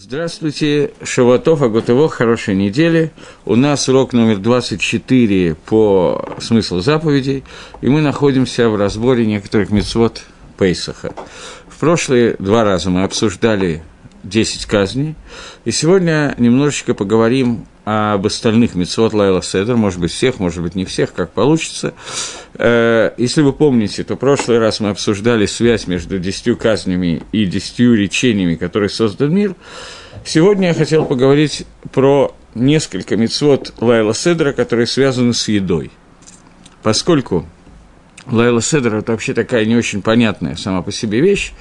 Здравствуйте, Шаватов, Агутово, хорошей недели. У нас урок номер 24 по смыслу заповедей, и мы находимся в разборе некоторых мецвод Пейсаха. В прошлые два раза мы обсуждали 10 казней, и сегодня немножечко поговорим об остальных мецвод Лайла Седер, может быть, всех, может быть, не всех, как получится. Э, если вы помните, то в прошлый раз мы обсуждали связь между десятью казнями и десятью речениями, которые создан мир. Сегодня я хотел поговорить про несколько мецвод Лайла Седера, которые связаны с едой. Поскольку Лайла Седер – это вообще такая не очень понятная сама по себе вещь,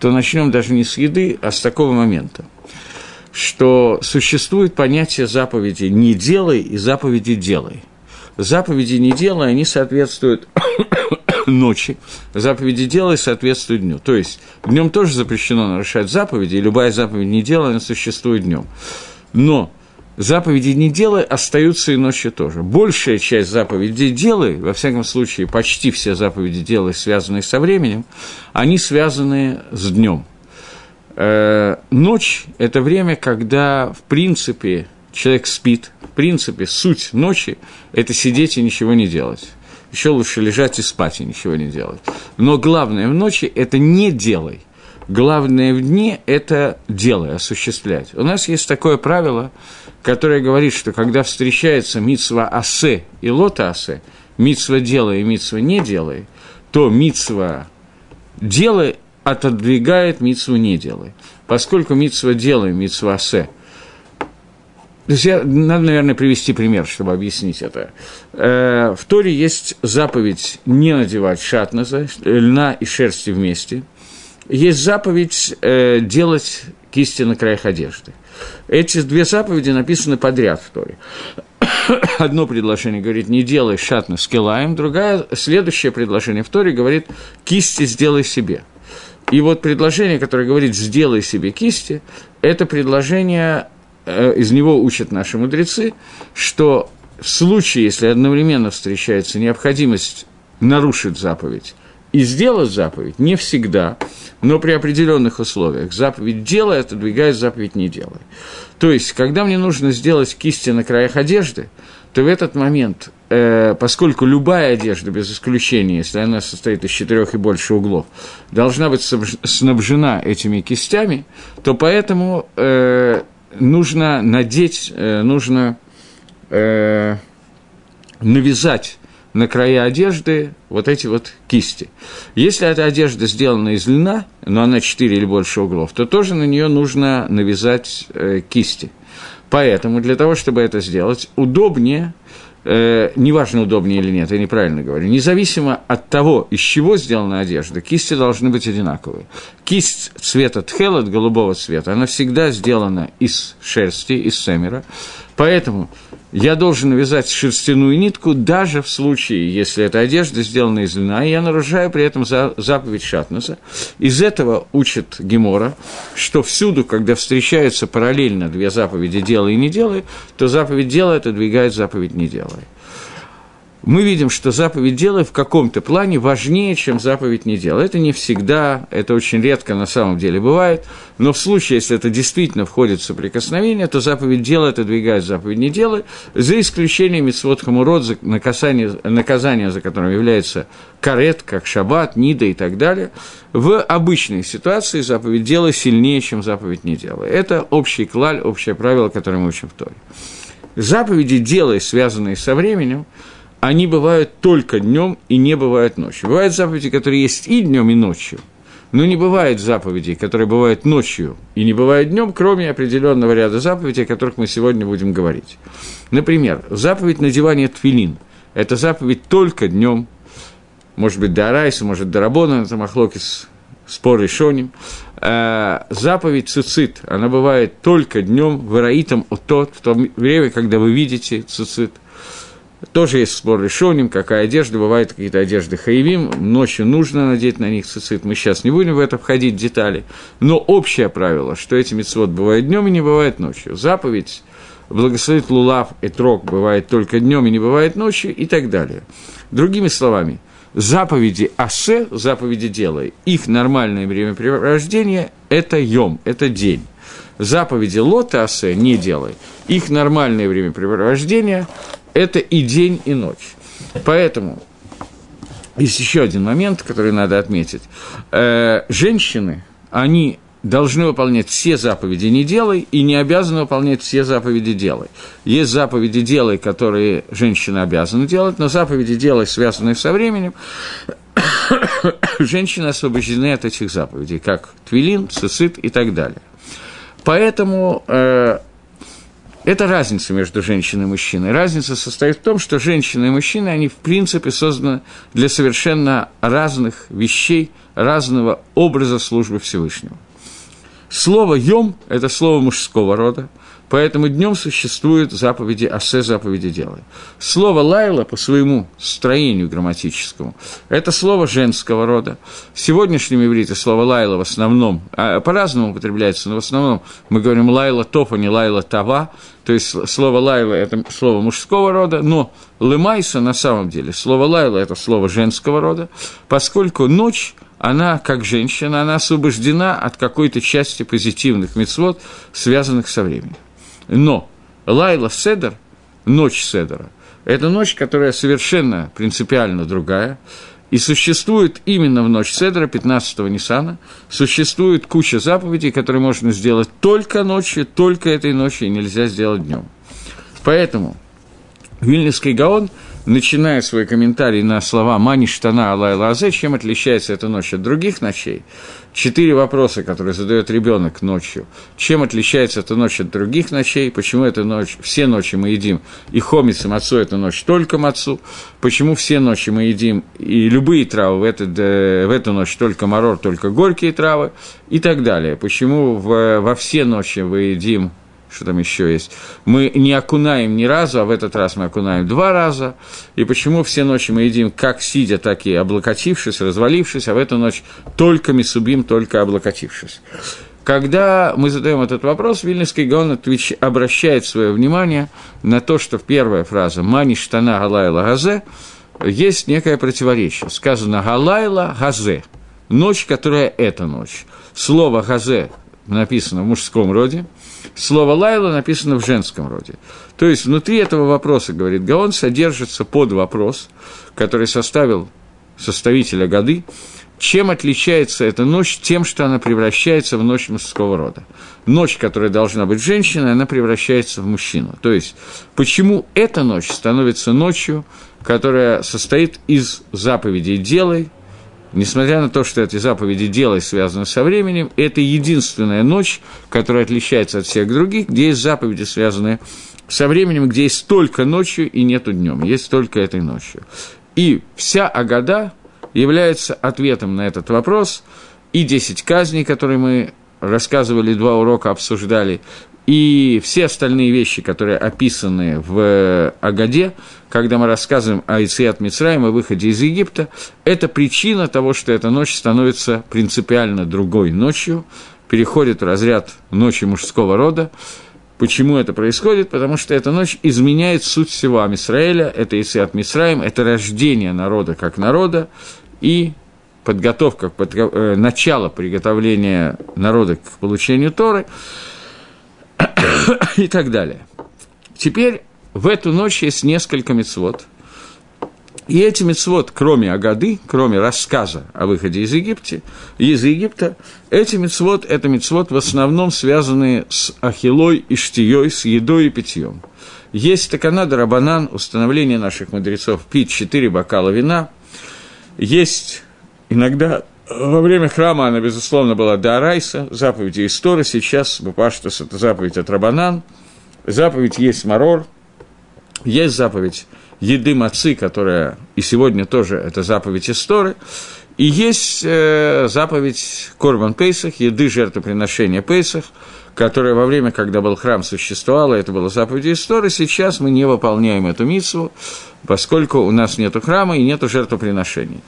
то начнем даже не с еды, а с такого момента – что существует понятие заповеди «не делай» и заповеди «делай». Заповеди «не делай» они соответствуют ночи, заповеди «делай» соответствуют дню. То есть, днем тоже запрещено нарушать заповеди, и любая заповедь «не делай» она существует днем. Но заповеди «не делай» остаются и ночью тоже. Большая часть заповедей «делай», во всяком случае, почти все заповеди «делай», связанные со временем, они связаны с днем – ночь – это время, когда, в принципе, человек спит. В принципе, суть ночи – это сидеть и ничего не делать. Еще лучше лежать и спать и ничего не делать. Но главное в ночи – это не делай. Главное в дне – это делай, осуществлять. У нас есть такое правило, которое говорит, что когда встречается митсва асе и лота асе, митсва делай и митсва не делай, то митсва делай отодвигает митсву не делай. Поскольку митсва делай, митсва се. То есть я, надо, наверное, привести пример, чтобы объяснить это. Э, в Торе есть заповедь не надевать шатназа, льна и шерсти вместе. Есть заповедь э, делать кисти на краях одежды. Эти две заповеди написаны подряд в Торе. Одно предложение говорит, не делай шатна с килаем, другое, следующее предложение в Торе говорит, кисти сделай себе – и вот предложение, которое говорит «сделай себе кисти», это предложение, э, из него учат наши мудрецы, что в случае, если одновременно встречается необходимость нарушить заповедь и сделать заповедь, не всегда, но при определенных условиях. Заповедь «делай» отодвигает заповедь «не делай». То есть, когда мне нужно сделать кисти на краях одежды, то в этот момент, э, поскольку любая одежда, без исключения, если она состоит из четырех и больше углов, должна быть снабжена этими кистями, то поэтому э, нужно надеть, э, нужно э, навязать на края одежды вот эти вот кисти. Если эта одежда сделана из льна, но она 4 или больше углов, то тоже на нее нужно навязать э, кисти. Поэтому для того, чтобы это сделать, удобнее, э, неважно, удобнее или нет, я неправильно говорю, независимо от того, из чего сделана одежда, кисти должны быть одинаковые. Кисть цвета тхелот, голубого цвета, она всегда сделана из шерсти, из семера, поэтому я должен навязать шерстяную нитку даже в случае, если эта одежда сделана из льна, и я нарушаю при этом заповедь Шатнуса. Из этого учит Гемора, что всюду, когда встречаются параллельно две заповеди «делай» и «не делай», то заповедь «делай» отодвигает заповедь «не делай» мы видим, что заповедь «делай» в каком-то плане важнее, чем заповедь «не делай». Это не всегда, это очень редко на самом деле бывает, но в случае, если это действительно входит в соприкосновение, то заповедь «делай» отодвигает заповедь «не делай», за исключением митцвот хамурот, наказание, наказание за которым является карет, как шаббат, нида и так далее. В обычной ситуации заповедь «делай» сильнее, чем заповедь «не делай». Это общий клаль, общее правило, которое мы учим в Торе. Заповеди «делай», связанные со временем, они бывают только днем и не бывают ночью. Бывают заповеди, которые есть и днем, и ночью. Но не бывает заповедей, которые бывают ночью и не бывают днем, кроме определенного ряда заповедей, о которых мы сегодня будем говорить. Например, заповедь надевания твилин – это заповедь только днем, может быть, до Арайса, может, до Рабона, это Махлокис, спор решоним. Э, заповедь цицит, она бывает только днем, в Ираитом, в то время, когда вы видите цицит – тоже есть спор решением, какая одежда, бывают какие-то одежды хаевим, ночью нужно надеть на них цицит, мы сейчас не будем в это входить в детали, но общее правило, что эти мецвод бывают днем и не бывает ночью. Заповедь благословит Лулав и Трок бывает только днем и не бывает ночью и так далее. Другими словами, заповеди Асе, заповеди делай, их нормальное времяпрепровождение – это йом, это день. заповеди лота асе не делай, их нормальное времяпрепровождение – это и день, и ночь. Поэтому есть еще один момент, который надо отметить. Э, женщины, они должны выполнять все заповеди «не делай» и не обязаны выполнять все заповеди «делай». Есть заповеди «делай», которые женщины обязаны делать, но заповеди «делай», связанные со временем, женщины освобождены от этих заповедей, как твилин, цицит и так далее. Поэтому э, это разница между женщиной и мужчиной. Разница состоит в том, что женщины и мужчины, они в принципе созданы для совершенно разных вещей, разного образа службы Всевышнего. Слово «йом» – это слово мужского рода, поэтому днем существуют заповеди «асе» – заповеди «делай». Слово «лайла» по своему строению грамматическому – это слово женского рода. В сегодняшнем иврите слово «лайла» в основном, а по-разному употребляется, но в основном мы говорим «лайла тофа», не «лайла тава», то есть слово «лайла» – это слово мужского рода, но «лымайса» на самом деле, слово «лайла» – это слово женского рода, поскольку ночь – она, как женщина, она освобождена от какой-то части позитивных мецвод, связанных со временем. Но Лайла Седер, ночь Седера, это ночь, которая совершенно принципиально другая, и существует именно в ночь Седра, 15-го Ниссана, существует куча заповедей, которые можно сделать только ночью, только этой ночью, и нельзя сделать днем. Поэтому Вильнюсский Гаон – начиная свой комментарий на слова «Мани штана Алайла Азе», чем отличается эта ночь от других ночей, четыре вопроса, которые задает ребенок ночью. Чем отличается эта ночь от других ночей? Почему эта ночь, все ночи мы едим и хомец, и мацу, это ночь только мацу? Почему все ночи мы едим и любые травы в, этот, в эту ночь только марор, только горькие травы? И так далее. Почему в, во все ночи мы едим что там еще есть. Мы не окунаем ни разу, а в этот раз мы окунаем два раза. И почему все ночи мы едим как сидя, так и облокотившись, развалившись, а в эту ночь только мисубим, только облокотившись. Когда мы задаем этот вопрос, Вильнюсский Гаон обращает свое внимание на то, что первая фраза «Мани штана галайла газе» есть некое противоречие. Сказано «галайла газе» – ночь, которая это ночь. Слово «газе» написано в мужском роде, слово «лайла» написано в женском роде. То есть внутри этого вопроса, говорит Гаон, содержится под вопрос, который составил составителя годы, чем отличается эта ночь тем, что она превращается в ночь мужского рода. Ночь, которая должна быть женщиной, она превращается в мужчину. То есть, почему эта ночь становится ночью, которая состоит из заповедей «делай», Несмотря на то, что эти заповеди делай связаны со временем, это единственная ночь, которая отличается от всех других, где есть заповеди, связанные со временем, где есть только ночью и нету днем, есть только этой ночью. И вся Агада является ответом на этот вопрос, и 10 казней, которые мы рассказывали, два урока обсуждали, и все остальные вещи, которые описаны в Агаде, когда мы рассказываем о Исиат Мицраем, о выходе из Египта, это причина того, что эта ночь становится принципиально другой ночью, переходит в разряд ночи мужского рода. Почему это происходит? Потому что эта ночь изменяет суть всего Амисраэля, это Исиат Мицраем, это рождение народа как народа и подготовка, подго... э, начало приготовления народа к получению Торы – и так далее. Теперь в эту ночь есть несколько мецвод. И эти мецвод, кроме Агады, кроме рассказа о выходе из Египта, из Египта, эти мецвод, это мецвод в основном связанные с ахилой и штией, с едой и питьем. Есть таканада рабанан, установление наших мудрецов, пить четыре бокала вина. Есть иногда во время храма она, безусловно, была Дарайса, заповеди Истории, сейчас Бупаштас – это заповедь от Рабанан, заповедь есть Марор, есть заповедь еды мацы, которая и сегодня тоже это заповедь Истории, и есть э, заповедь Корбан Пейсах, еды жертвоприношения Пейсах, которая во время, когда был храм, существовала, это была заповедь Истории, сейчас мы не выполняем эту митсву, поскольку у нас нет храма и нет жертвоприношений.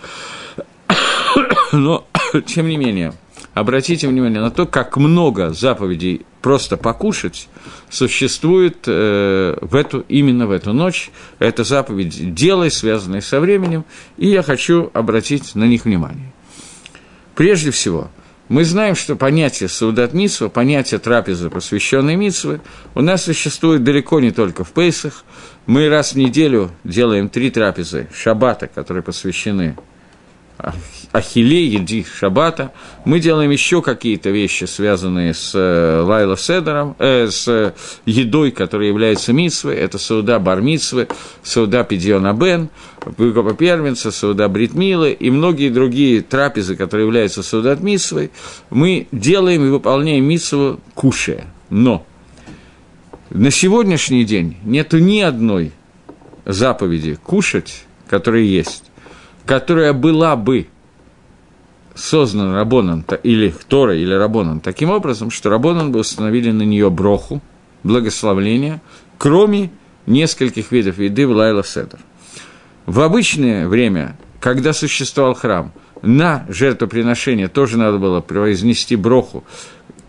Но, тем не менее, обратите внимание на то, как много заповедей просто покушать существует э, в эту, именно в эту ночь. Это заповедь «делай», связанные со временем, и я хочу обратить на них внимание. Прежде всего, Мы знаем, что понятие Саудат Митсва, понятие трапезы, посвященной Митсвы, у нас существует далеко не только в Пейсах. Мы раз в неделю делаем три трапезы шаббата, которые посвящены Ахиле, еди Шабата. Мы делаем еще какие-то вещи, связанные с э, Лайла Седером, э, с едой, которая является митсвой. Это Сауда Бармитсвы, Сауда Педиона Бен, Выкопа Первенца, Сауда Бритмилы и многие другие трапезы, которые являются Саудат Митсвой. Мы делаем и выполняем митсву кушая. Но на сегодняшний день нету ни одной заповеди кушать, которая есть которая была бы создана Рабоном, или Тора, или Рабоном, таким образом, что Рабонан бы установили на нее броху, благословление, кроме нескольких видов еды в Лайла Седер. В обычное время, когда существовал храм, на жертвоприношение тоже надо было произнести броху,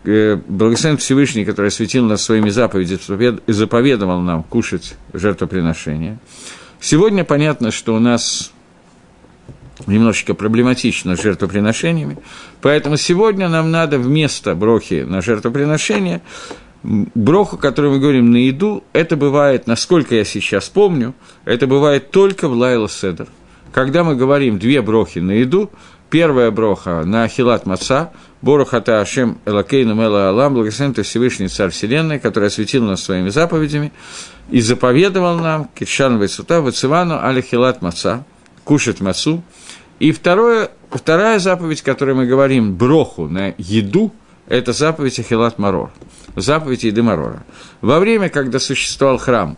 э, благословен Всевышний, который осветил нас своими заповедями и заповедовал нам кушать жертвоприношение. Сегодня понятно, что у нас немножечко проблематично с жертвоприношениями. Поэтому сегодня нам надо вместо брохи на жертвоприношение броху, которую мы говорим на еду, это бывает, насколько я сейчас помню, это бывает только в Лайла Седер. Когда мы говорим две брохи на еду, первая броха на Ахилат Маца, Борохата Ашем Элакейну Мела Алам, благословен ты Всевышний Царь Вселенной, который осветил нас своими заповедями и заповедовал нам, Китшан Вайсута, Вацивану, Алихилат Маца, кушать мацу, и второе, вторая заповедь, о которой мы говорим, броху на еду, это заповедь Ахилат Марор, заповедь еды Марора. Во время, когда существовал храм,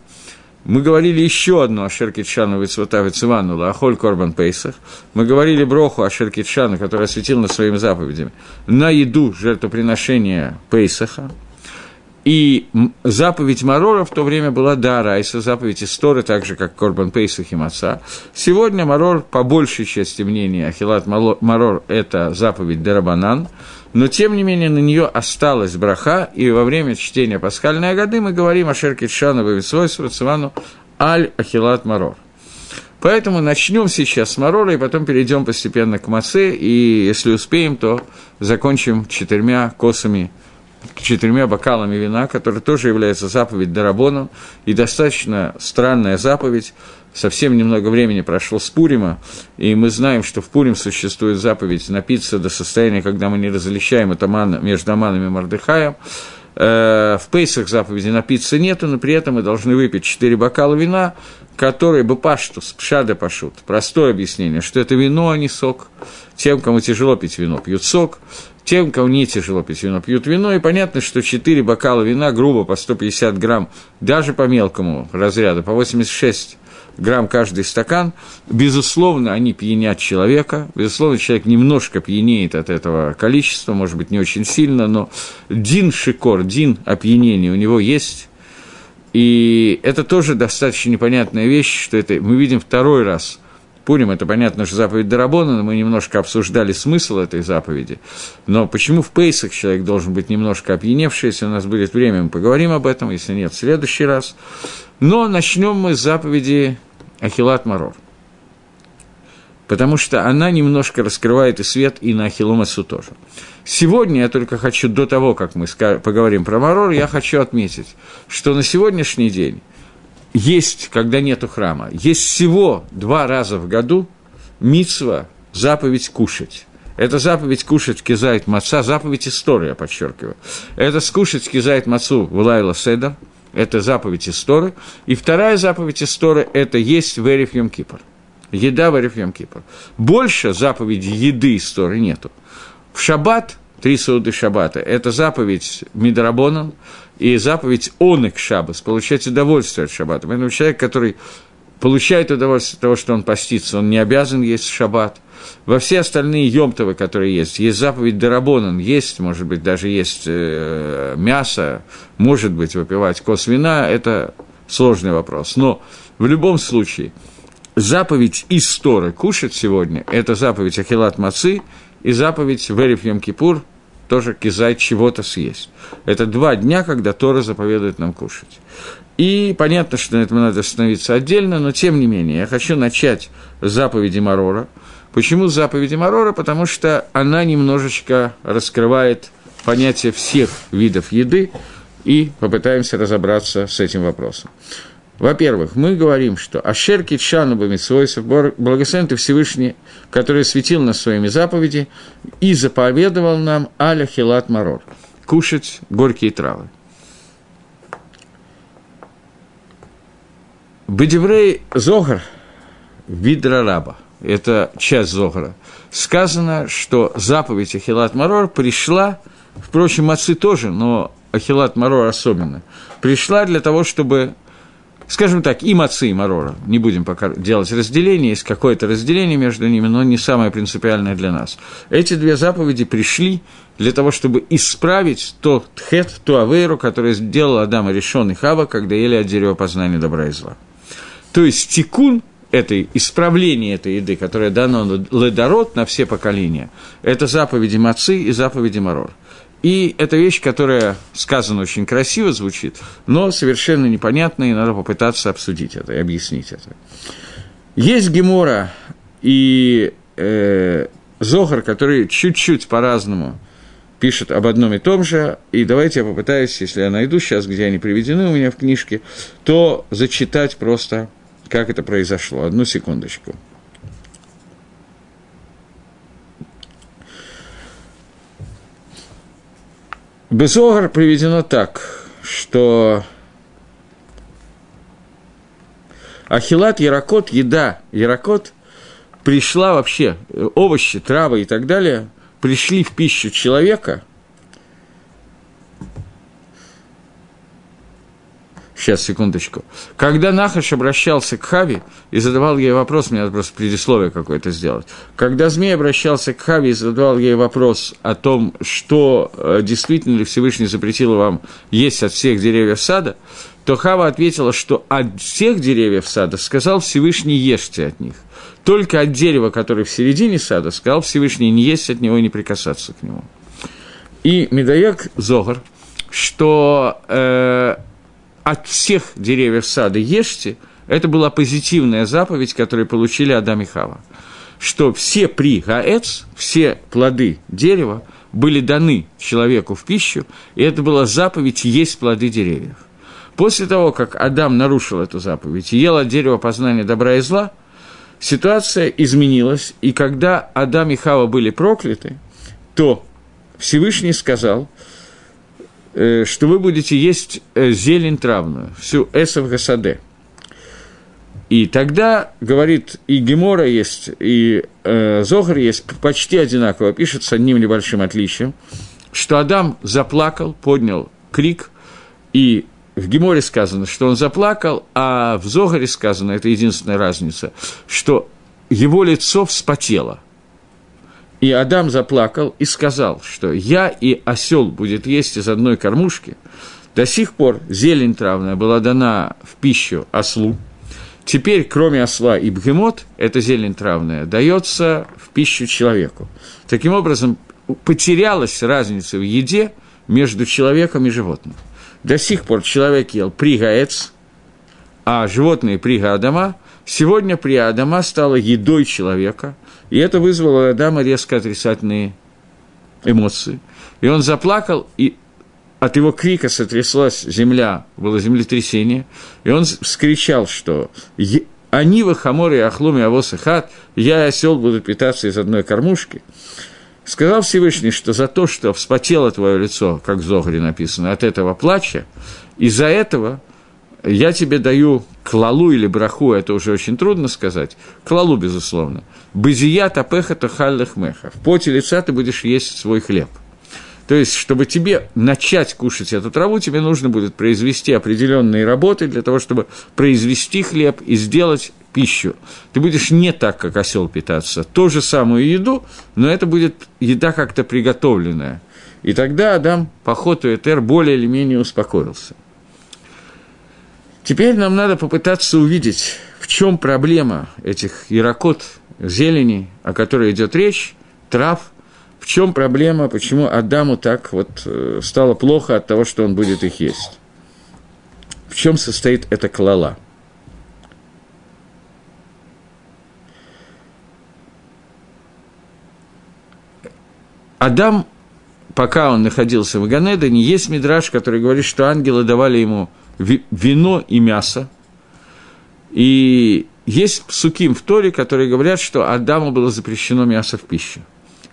мы говорили еще одну о Шеркитшану Вицвата Вицивану, Ахоль Корбан Пейсах. Мы говорили броху о Шеркитшану, который осветил нас своими заповедями, на еду жертвоприношения Пейсаха. И заповедь Марора в то время была Дарайса, заповедь Исторы, так же, как Корбан Пейсах и Маца. Сегодня Марор, по большей части мнения, Ахилат Марор – это заповедь Дарабанан, но, тем не менее, на нее осталась браха, и во время чтения пасхальной агады мы говорим о Шеркет Шановой свойству Цивану Аль Ахилат Марор. Поэтому начнем сейчас с Марора, и потом перейдем постепенно к Маце, и если успеем, то закончим четырьмя косами – четырьмя бокалами вина, который тоже является заповедь Дарабоном, и достаточно странная заповедь. Совсем немного времени прошло с Пурима, и мы знаем, что в Пурим существует заповедь напиться до состояния, когда мы не различаем это между Аманом и Мардыхаем. Э, в Пейсах заповеди напиться нету, но при этом мы должны выпить четыре бокала вина, которые бы паштус, пшада пашут. Простое объяснение, что это вино, а не сок. Тем, кому тяжело пить вино, пьют сок. Тем, кому не тяжело пить вино, пьют вино, и понятно, что 4 бокала вина, грубо по 150 грамм, даже по мелкому разряду, по 86 грамм каждый стакан, безусловно, они пьянят человека, безусловно, человек немножко пьянеет от этого количества, может быть, не очень сильно, но дин шикор, дин опьянения у него есть, и это тоже достаточно непонятная вещь, что это мы видим второй раз – Пурим – это, понятно, что заповедь Дарабона, но мы немножко обсуждали смысл этой заповеди. Но почему в Пейсах человек должен быть немножко опьяневший? Если у нас будет время, мы поговорим об этом, если нет, в следующий раз. Но начнем мы с заповеди Ахилат Марор. Потому что она немножко раскрывает и свет, и на Ахиломасу тоже. Сегодня я только хочу, до того, как мы поговорим про Марор, я хочу отметить, что на сегодняшний день есть, когда нету храма, есть всего два раза в году мицва, заповедь кушать. Это заповедь кушать кизайт маца, заповедь истории, я подчеркиваю. Это скушать кизайт мацу в Лайла Седа, это заповедь истории. И вторая заповедь истории – это есть в Эриф Кипр. Еда в Эриф Кипр. Больше заповеди еды истории нету. В шаббат, три сауды шаббата, это заповедь Мидрабонан, и заповедь «онек шаббас», получать удовольствие от шаббата. Поэтому человек, который получает удовольствие от того, что он постится, он не обязан есть шаббат. Во все остальные емтовы, которые есть, есть заповедь Дарабонан, есть, может быть, даже есть э, мясо, может быть, выпивать кос вина, это сложный вопрос. Но в любом случае, заповедь из Торы кушать сегодня – это заповедь Ахилат Мацы и заповедь Вериф Йом Кипур – тоже кизай чего-то съесть. Это два дня, когда Тора заповедует нам кушать. И понятно, что на этом надо остановиться отдельно, но тем не менее, я хочу начать с заповеди Марора, Почему заповеди Марора? Потому что она немножечко раскрывает понятие всех видов еды, и попытаемся разобраться с этим вопросом. Во-первых, мы говорим, что Ашер Китшану Бамитсвойсов, благословен ты Всевышний, который светил нас своими заповеди и заповедовал нам Аля Хилат Марор – кушать горькие травы. Бедеврей Зогар, Видра Раба, это часть Зогара, сказано, что заповедь Ахилат Марор пришла, впрочем, отцы тоже, но Ахилат Марор особенно, пришла для того, чтобы скажем так, и мацы, и марора. Не будем пока делать разделение, есть какое-то разделение между ними, но не самое принципиальное для нас. Эти две заповеди пришли для того, чтобы исправить тот тхет, ту авейру, который сделал Адам решен и Хава, когда ели от дерева познания добра и зла. То есть тикун этой, исправление этой еды, которое дано ледород на все поколения, это заповеди мацы и заповеди марор. И это вещь, которая сказана очень красиво звучит, но совершенно непонятно, и надо попытаться обсудить это и объяснить это. Есть Гемора и э, Зохар, который чуть-чуть по-разному пишет об одном и том же, и давайте я попытаюсь, если я найду сейчас, где они приведены у меня в книжке, то зачитать просто, как это произошло. Одну секундочку. Безогар приведено так, что Ахилат, Яракот, еда, Яракот пришла вообще, овощи, травы и так далее, пришли в пищу человека – Сейчас, секундочку. Когда Нахаш обращался к Хави и задавал ей вопрос, мне надо просто предисловие какое-то сделать. Когда Змей обращался к Хави и задавал ей вопрос о том, что э, действительно ли Всевышний запретил вам есть от всех деревьев сада, то Хава ответила, что от всех деревьев сада сказал Всевышний ешьте от них. Только от дерева, которое в середине сада, сказал Всевышний не есть от него и не прикасаться к нему. И Медоек Зогар, что э, от всех деревьев сада ешьте, это была позитивная заповедь, которую получили Адам и Хава. Что все при гаэц, все плоды дерева были даны человеку в пищу, и это была заповедь есть плоды деревьев. После того, как Адам нарушил эту заповедь и ел от дерева познания добра и зла, ситуация изменилась, и когда Адам и Хава были прокляты, то Всевышний сказал – что вы будете есть э, зелень травную, всю эсов гасаде. И тогда, говорит, и Гемора есть, и э, Зохар есть, почти одинаково, пишет с одним небольшим отличием, что Адам заплакал, поднял крик, и в Геморе сказано, что он заплакал, а в Зогаре сказано, это единственная разница, что его лицо вспотело – и Адам заплакал и сказал, что я и осел будет есть из одной кормушки. До сих пор зелень травная была дана в пищу ослу. Теперь, кроме осла и бгемот, эта зелень травная дается в пищу человеку. Таким образом, потерялась разница в еде между человеком и животным. До сих пор человек ел пригаец, а животные прига Адама. Сегодня прига Адама стала едой человека – и это вызвало у Адама резко отрицательные эмоции. И он заплакал, и от его крика сотряслась земля, было землетрясение, и он вскричал, что «Они, Вахамор и Ахлум и Авос и Хат, я и осел буду питаться из одной кормушки». Сказал Всевышний, что за то, что вспотело твое лицо, как в Зогаре написано, от этого плача, из-за этого – я тебе даю клалу или браху, это уже очень трудно сказать, клалу, безусловно. Бызия тапеха тахаллах меха. В поте лица ты будешь есть свой хлеб. То есть, чтобы тебе начать кушать эту траву, тебе нужно будет произвести определенные работы для того, чтобы произвести хлеб и сделать пищу. Ты будешь не так, как осел питаться, ту же самую еду, но это будет еда как-то приготовленная. И тогда Адам по ходу Этер более или менее успокоился. Теперь нам надо попытаться увидеть, в чем проблема этих ярокот, зелени, о которой идет речь, трав, в чем проблема, почему Адаму так вот э, стало плохо от того, что он будет их есть. В чем состоит эта клала? Адам, пока он находился в Ганедане, есть мидраж, который говорит, что ангелы давали ему вино и мясо. И есть суким в Торе, которые говорят, что Адаму было запрещено мясо в пищу.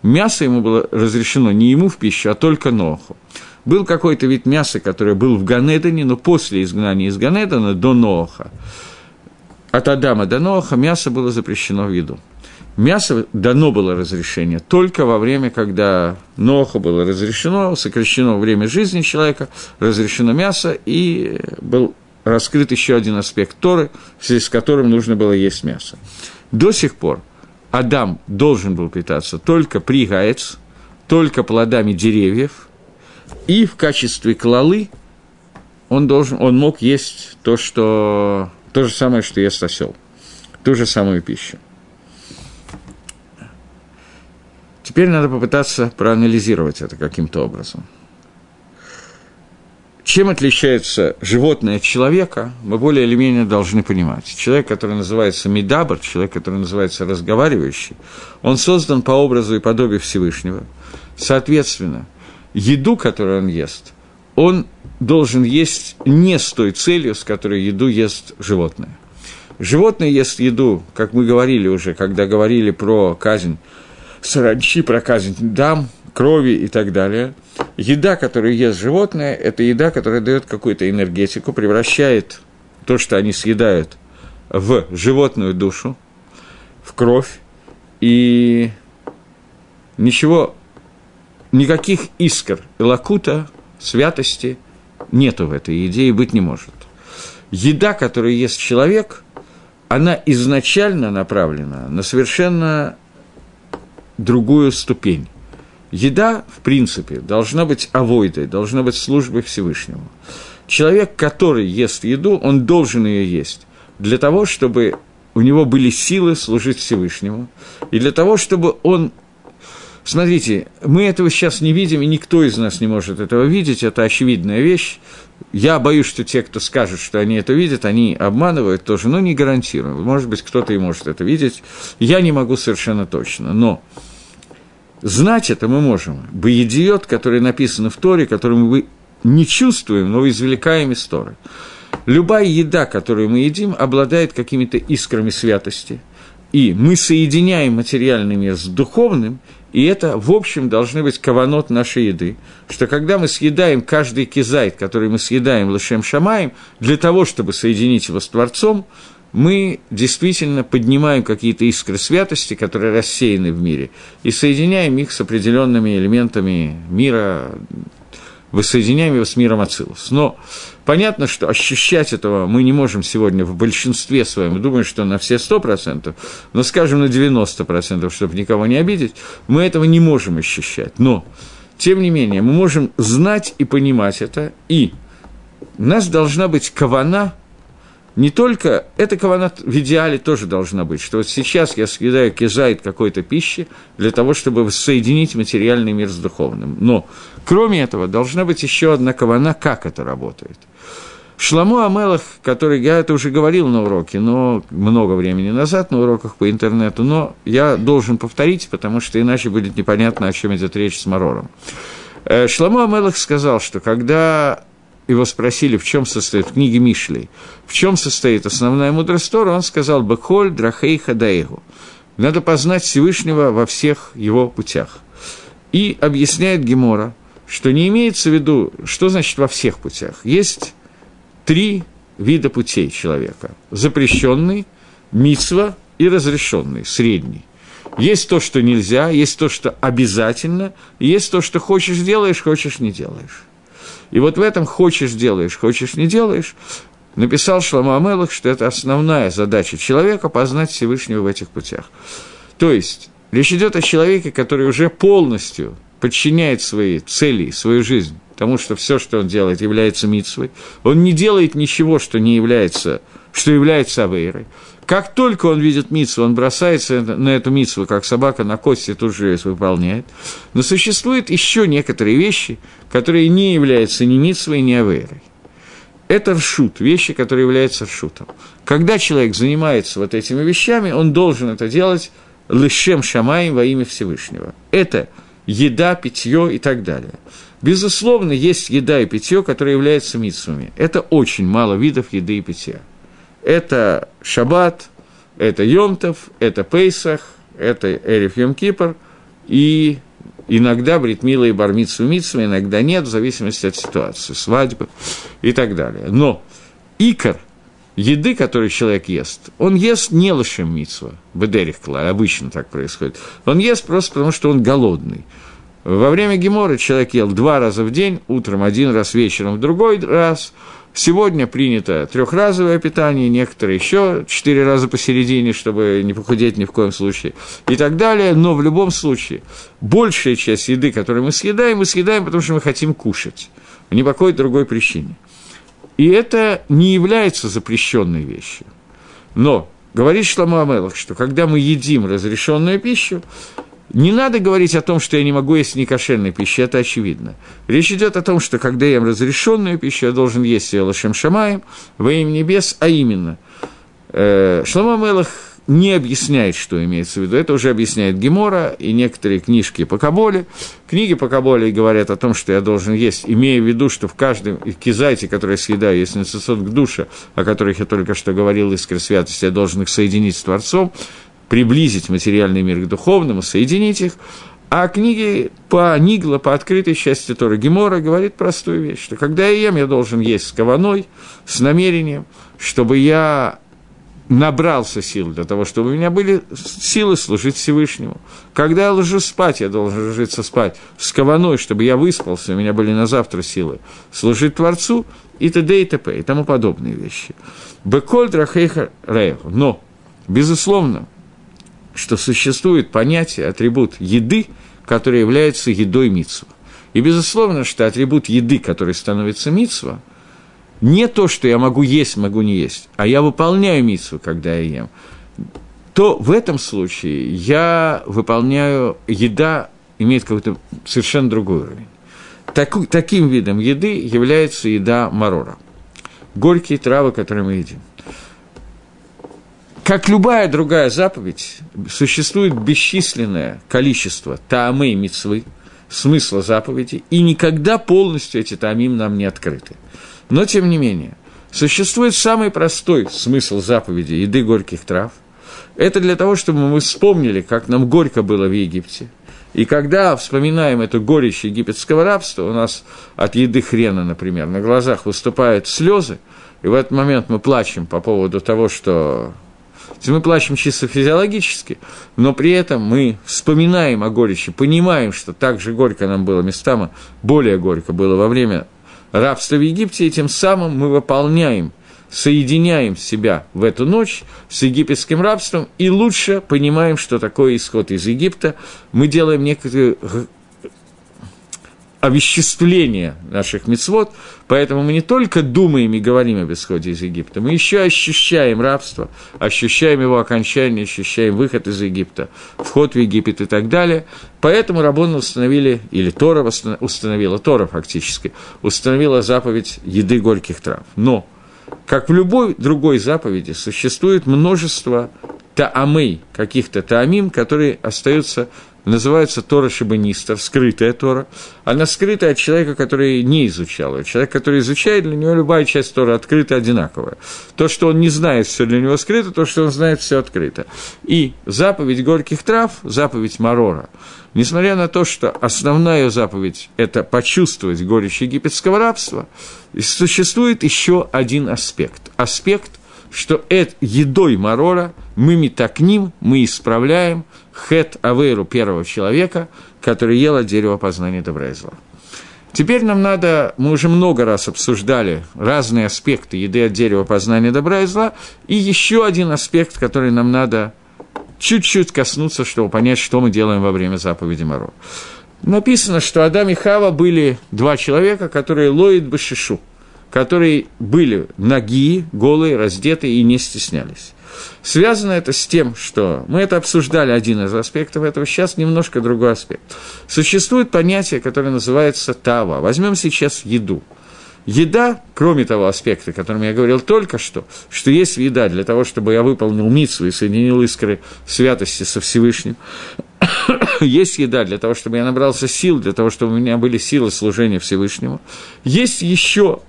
Мясо ему было разрешено не ему в пищу, а только Ноху. Был какой-то вид мяса, который был в Ганедане, но после изгнания из Ганедана до Ноха, от Адама до Ноха мясо было запрещено в еду. Мясо дано было разрешение только во время, когда Ноха было разрешено, сокращено время жизни человека, разрешено мясо, и был раскрыт еще один аспект Торы, в связи с которым нужно было есть мясо. До сих пор Адам должен был питаться только при гаец, только плодами деревьев, и в качестве клалы он, должен, он мог есть то, что, то же самое, что ест осел, ту же самую пищу. Теперь надо попытаться проанализировать это каким-то образом. Чем отличается животное от человека, мы более или менее должны понимать. Человек, который называется медабр, человек, который называется разговаривающий, он создан по образу и подобию Всевышнего. Соответственно, еду, которую он ест, он должен есть не с той целью, с которой еду ест животное. Животное ест еду, как мы говорили уже, когда говорили про казнь саранчи, про казнь дам, крови и так далее. Еда, которую ест животное, это еда, которая дает какую-то энергетику, превращает то, что они съедают, в животную душу, в кровь, и ничего, никаких искр лакута, святости нету в этой еде и быть не может. Еда, которую ест человек, она изначально направлена на совершенно другую ступень. Еда, в принципе, должна быть авойдой, должна быть службой Всевышнему. Человек, который ест еду, он должен ее есть для того, чтобы у него были силы служить Всевышнему, и для того, чтобы он Смотрите, мы этого сейчас не видим, и никто из нас не может этого видеть, это очевидная вещь. Я боюсь, что те, кто скажет, что они это видят, они обманывают тоже, но не гарантирую. Может быть, кто-то и может это видеть. Я не могу совершенно точно. Но Знать это мы можем. Боедиот, который написан в Торе, который мы не чувствуем, но извлекаем из Торы. Любая еда, которую мы едим, обладает какими-то искрами святости. И мы соединяем материальный мир с духовным, и это, в общем, должны быть каванот нашей еды, что когда мы съедаем каждый кизайт, который мы съедаем лышем шамаем, для того, чтобы соединить его с Творцом, мы действительно поднимаем какие-то искры святости, которые рассеяны в мире, и соединяем их с определенными элементами мира, воссоединяем его с миром Ацилус. Но понятно, что ощущать этого мы не можем сегодня в большинстве своем, думаю, что на все 100%, но, скажем, на 90%, чтобы никого не обидеть, мы этого не можем ощущать. Но, тем не менее, мы можем знать и понимать это, и у нас должна быть кавана – не только, эта каванат в идеале тоже должна быть, что вот сейчас я съедаю кизайт какой-то пищи для того, чтобы соединить материальный мир с духовным. Но, кроме этого, должна быть еще одна кавана, как это работает. Шламу Амелах, который я это уже говорил на уроке, но много времени назад на уроках по интернету, но я должен повторить, потому что иначе будет непонятно, о чем идет речь с Марором. Э, Шламу Амелах сказал, что когда его спросили, в чем состоит, в книге Мишлей, в чем состоит основная мудрость Тора, он сказал «Бахоль драхей хадаегу». Надо познать Всевышнего во всех его путях. И объясняет Гемора, что не имеется в виду, что значит во всех путях. Есть три вида путей человека. Запрещенный, мицва и разрешенный, средний. Есть то, что нельзя, есть то, что обязательно, есть то, что хочешь делаешь, хочешь не делаешь. И вот в этом хочешь делаешь, хочешь не делаешь, написал Шлама Амелах, что это основная задача человека познать Всевышнего в этих путях. То есть речь идет о человеке, который уже полностью подчиняет свои цели, свою жизнь тому, что все, что он делает, является митсвой. Он не делает ничего, что не является, что является авейрой. Как только он видит митсву, он бросается на эту митсву, как собака на кости, тут же выполняет. Но существуют еще некоторые вещи, которые не являются ни митсвой, ни авейрой. Это ршут, вещи, которые являются ршутом. Когда человек занимается вот этими вещами, он должен это делать лышем шамаем во имя Всевышнего. Это еда, питье и так далее. Безусловно, есть еда и питье, которые являются митсвами. Это очень мало видов еды и питья. Это шаббат, это Йомтов, это Пейсах, это Эриф Йом и иногда бритмила и бармицу митсу, иногда нет, в зависимости от ситуации, свадьбы и так далее. Но икор еды, которую человек ест, он ест не лошем митсва, бедерихкла, обычно так происходит. Он ест просто потому, что он голодный. Во время гемора человек ел два раза в день, утром один раз, вечером другой раз. Сегодня принято трехразовое питание, некоторые еще четыре раза посередине, чтобы не похудеть ни в коем случае, и так далее. Но в любом случае, большая часть еды, которую мы съедаем, мы съедаем, потому что мы хотим кушать, ни по какой другой причине. И это не является запрещенной вещью. Но говорит Шламу Амелах, что когда мы едим разрешенную пищу, не надо говорить о том, что я не могу есть некошерной пищи, это очевидно. Речь идет о том, что когда я ем разрешенную пищу, я должен есть ее лошем шамаем во имя небес, а именно э, Шломо Мелах не объясняет, что имеется в виду. Это уже объясняет Гемора и некоторые книжки по Каболе. Книги по Каболе говорят о том, что я должен есть, имея в виду, что в каждом кизайте, который я съедаю, есть нецесот к душе, о которых я только что говорил, искры святости, я должен их соединить с Творцом приблизить материальный мир к духовному, соединить их. А книги по Нигла, по открытой части Тора Гемора говорит простую вещь, что когда я ем, я должен есть с кованой, с намерением, чтобы я набрался сил для того, чтобы у меня были силы служить Всевышнему. Когда я ложусь спать, я должен ложиться спать с кованой, чтобы я выспался, у меня были на завтра силы служить Творцу и т.д. и т.п. и тому подобные вещи. Беколь драхейха Но, безусловно, что существует понятие, атрибут еды, который является едой митсва. И безусловно, что атрибут еды, который становится митсва, не то, что я могу есть, могу не есть, а я выполняю митсву, когда я ем, то в этом случае я выполняю, еда имеет какой-то совершенно другой уровень. Так, таким видом еды является еда марора. Горькие травы, которые мы едим как любая другая заповедь, существует бесчисленное количество таамы и мицвы, смысла заповеди, и никогда полностью эти таамим нам не открыты. Но, тем не менее, существует самый простой смысл заповеди еды горьких трав. Это для того, чтобы мы вспомнили, как нам горько было в Египте. И когда вспоминаем эту горечь египетского рабства, у нас от еды хрена, например, на глазах выступают слезы, и в этот момент мы плачем по поводу того, что мы плачем чисто физиологически, но при этом мы вспоминаем о горечи, понимаем, что так же горько нам было местами, более горько было во время рабства в Египте, и тем самым мы выполняем, соединяем себя в эту ночь с египетским рабством и лучше понимаем, что такое исход из Египта. Мы делаем некоторые овеществление наших мецвод, поэтому мы не только думаем и говорим об исходе из Египта, мы еще ощущаем рабство, ощущаем его окончание, ощущаем выход из Египта, вход в Египет и так далее. Поэтому Рабон установили, или Тора установила, Тора фактически, установила заповедь еды горьких трав. Но, как в любой другой заповеди, существует множество таамей, каких-то таамим, которые остаются называется Тора Шибанистер, скрытая Тора. Она скрытая от человека, который не изучал ее. Человек, который изучает, для него любая часть Тора открыта одинаковая. То, что он не знает, все для него скрыто, то, что он знает, все открыто. И заповедь горьких трав, заповедь Марора, несмотря на то, что основная заповедь – это почувствовать горечь египетского рабства, существует еще один аспект. Аспект, что это едой Марора мы метакним, мы исправляем – хет авейру первого человека, который ел от дерева познания добра и зла. Теперь нам надо, мы уже много раз обсуждали разные аспекты еды от дерева познания добра и зла, и еще один аспект, который нам надо чуть-чуть коснуться, чтобы понять, что мы делаем во время заповеди Моро. Написано, что Адам и Хава были два человека, которые лоид башишу, которые были ноги, голые, раздетые и не стеснялись. Связано это с тем, что мы это обсуждали, один из аспектов этого, сейчас немножко другой аспект. Существует понятие, которое называется тава. Возьмем сейчас еду. Еда, кроме того аспекта, о котором я говорил только что, что есть еда для того, чтобы я выполнил митсву и соединил искры святости со Всевышним, есть еда для того, чтобы я набрался сил, для того, чтобы у меня были силы служения Всевышнему. Есть еще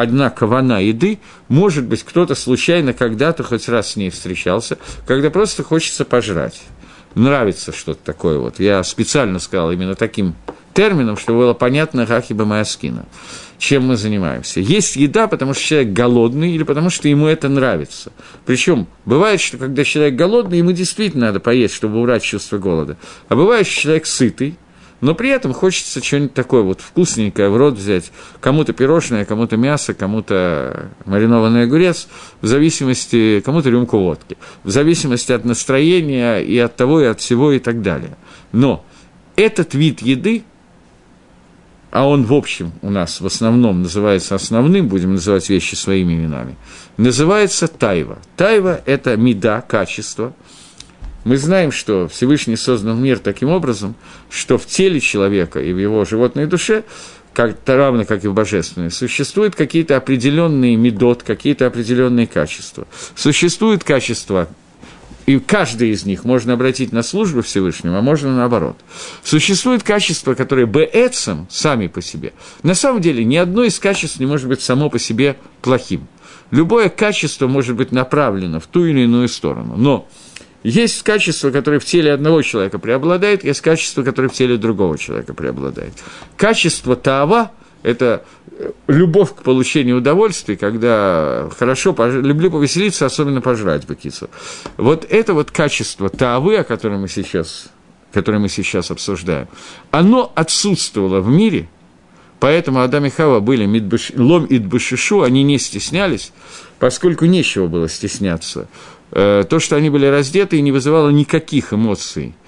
одна кавана еды, может быть, кто-то случайно когда-то хоть раз с ней встречался, когда просто хочется пожрать. Нравится что-то такое вот. Я специально сказал именно таким термином, чтобы было понятно Хахиба Маyaскина, чем мы занимаемся. Есть еда, потому что человек голодный, или потому что ему это нравится. Причем бывает, что когда человек голодный, ему действительно надо поесть, чтобы убрать чувство голода. А бывает, что человек сытый, но при этом хочется что-нибудь такое вот вкусненькое в рот взять. Кому-то пирожное, кому-то мясо, кому-то маринованный огурец, в зависимости, кому-то рюмку водки. В зависимости от настроения и от того, и от всего, и так далее. Но этот вид еды, а он, в общем, у нас в основном называется основным, будем называть вещи своими именами, называется тайва. Тайва – это меда, качество. Мы знаем, что Всевышний создал мир таким образом, что в теле человека и в его животной душе как, равно как и в божественной, существуют какие-то определенные медот, какие-то определенные качества. Существуют качества и каждый из них можно обратить на службу Всевышнему, а можно наоборот. Существуют качества, которые бээцем, сами по себе. На самом деле, ни одно из качеств не может быть само по себе плохим. Любое качество может быть направлено в ту или иную сторону. Но есть качество, которое в теле одного человека преобладает, есть качество, которое в теле другого человека преобладает. Качество Таава – это любовь к получению удовольствия, когда хорошо, пож... люблю повеселиться, особенно пожрать бакицу. Вот это вот качество тавы, о котором мы сейчас, которое мы сейчас обсуждаем, оно отсутствовало в мире, поэтому Адам и Хава были мидбаш... лом и дбашишу, они не стеснялись, поскольку нечего было стесняться. Э, то, что они были раздеты, не вызывало никаких эмоций –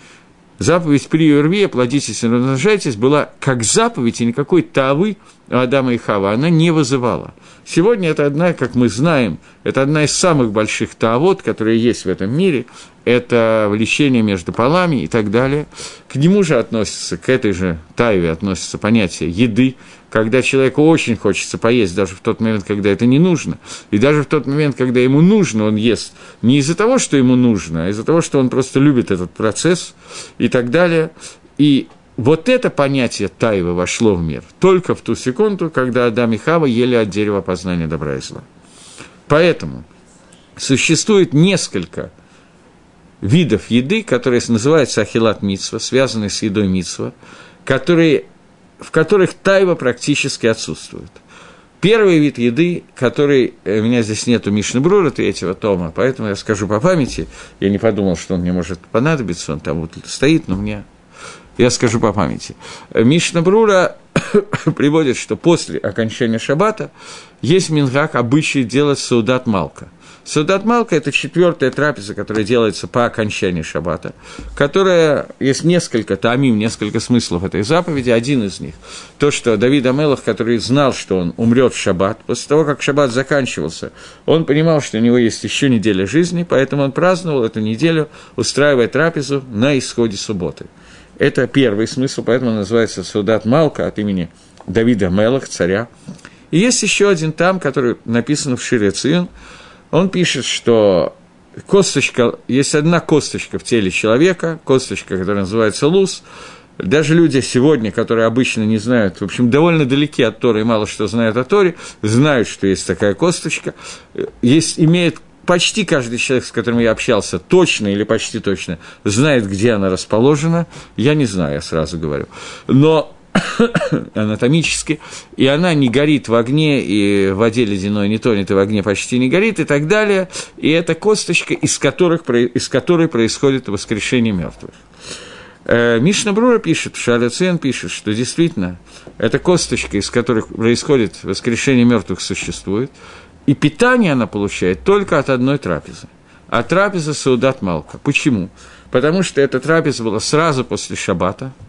Заповедь при Юрве, плодитесь и размножайтесь, была как заповедь, и никакой тавы Адама и Хава она не вызывала. Сегодня это одна, как мы знаем, это одна из самых больших таавот, которые есть в этом мире, это влечение между полами и так далее. К нему же относится, к этой же тайве относится понятие еды, когда человеку очень хочется поесть, даже в тот момент, когда это не нужно. И даже в тот момент, когда ему нужно, он ест не из-за того, что ему нужно, а из-за того, что он просто любит этот процесс и так далее. И вот это понятие тайвы вошло в мир только в ту секунду, когда Адам и Хава ели от дерева познания добра и зла. Поэтому существует несколько видов еды, которые называются ахилат мицва, связанные с едой мицва, которые в которых тайва практически отсутствует. Первый вид еды, который... Э, у меня здесь нету Мишны Брура третьего тома, поэтому я скажу по памяти. Я не подумал, что он мне может понадобиться, он там вот стоит, но мне... Я скажу по памяти. Мишна Брура приводит, что после окончания шаббата есть мингак обычай делать саудат малка – Судат Малка – это четвертая трапеза, которая делается по окончании шаббата, которая, есть несколько тамим, несколько смыслов этой заповеди. Один из них – то, что Давид Амелах, который знал, что он умрет в шаббат, после того, как шаббат заканчивался, он понимал, что у него есть еще неделя жизни, поэтому он праздновал эту неделю, устраивая трапезу на исходе субботы. Это первый смысл, поэтому называется Судат Малка от имени Давида Мелах, царя. И есть еще один там, который написан в Шире Цион – он пишет, что косточка, есть одна косточка в теле человека, косточка, которая называется луз. Даже люди сегодня, которые обычно не знают, в общем, довольно далеки от Торы и мало что знают о Торе, знают, что есть такая косточка, есть, имеет почти каждый человек, с которым я общался, точно или почти точно знает, где она расположена. Я не знаю, я сразу говорю. Но анатомически, и она не горит в огне, и в воде ледяной не тонет, и в огне почти не горит, и так далее. И это косточка, из, которых, из которой происходит воскрешение мертвых. Э, Мишна Брура пишет, Шаляцен пишет, что действительно эта косточка, из которых происходит воскрешение мертвых, существует, и питание она получает только от одной трапезы. А трапеза Саудат Малка. Почему? Потому что эта трапеза была сразу после Шаббата –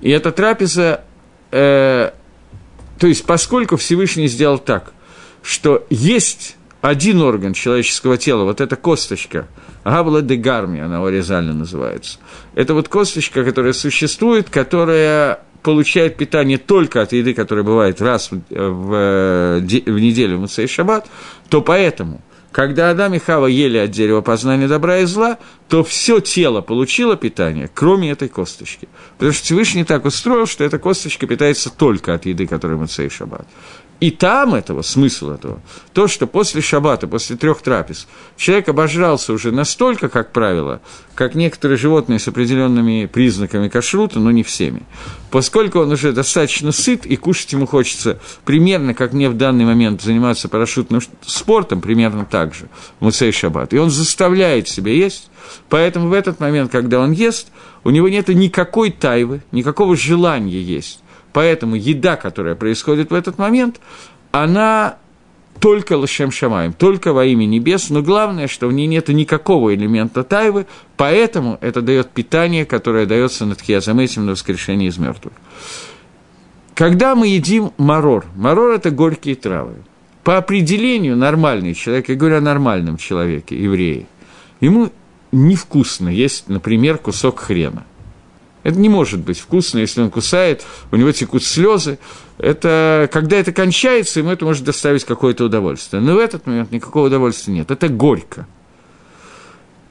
и эта трапеза, э, то есть поскольку Всевышний сделал так, что есть один орган человеческого тела, вот эта косточка, габла де гарми, она оризально называется, это вот косточка, которая существует, которая получает питание только от еды, которая бывает раз в, в, в неделю в Муцей Шаббат, то поэтому, когда Адам и Хава ели от дерева познания добра и зла, то все тело получило питание, кроме этой косточки. Потому что Всевышний так устроил, что эта косточка питается только от еды, которая Муцей Шаббат. И там этого, смысл этого, то, что после шаббата, после трех трапез, человек обожрался уже настолько, как правило, как некоторые животные с определенными признаками кашрута, но не всеми. Поскольку он уже достаточно сыт, и кушать ему хочется примерно, как мне в данный момент заниматься парашютным спортом, примерно так же, в Мусей Шаббат. И он заставляет себя есть, поэтому в этот момент, когда он ест, у него нет никакой тайвы, никакого желания есть Поэтому еда, которая происходит в этот момент, она только Лашем Шамаем, только во имя небес, но главное, что в ней нет никакого элемента тайвы, поэтому это дает питание, которое дается над Хиазаметим на воскрешении из мертвых. Когда мы едим марор, марор – это горькие травы. По определению нормальный человек, я говорю о нормальном человеке, евреи, ему невкусно есть, например, кусок хрена. Это не может быть вкусно, если он кусает, у него текут слезы. Это, когда это кончается, ему это может доставить какое-то удовольствие. Но в этот момент никакого удовольствия нет. Это горько.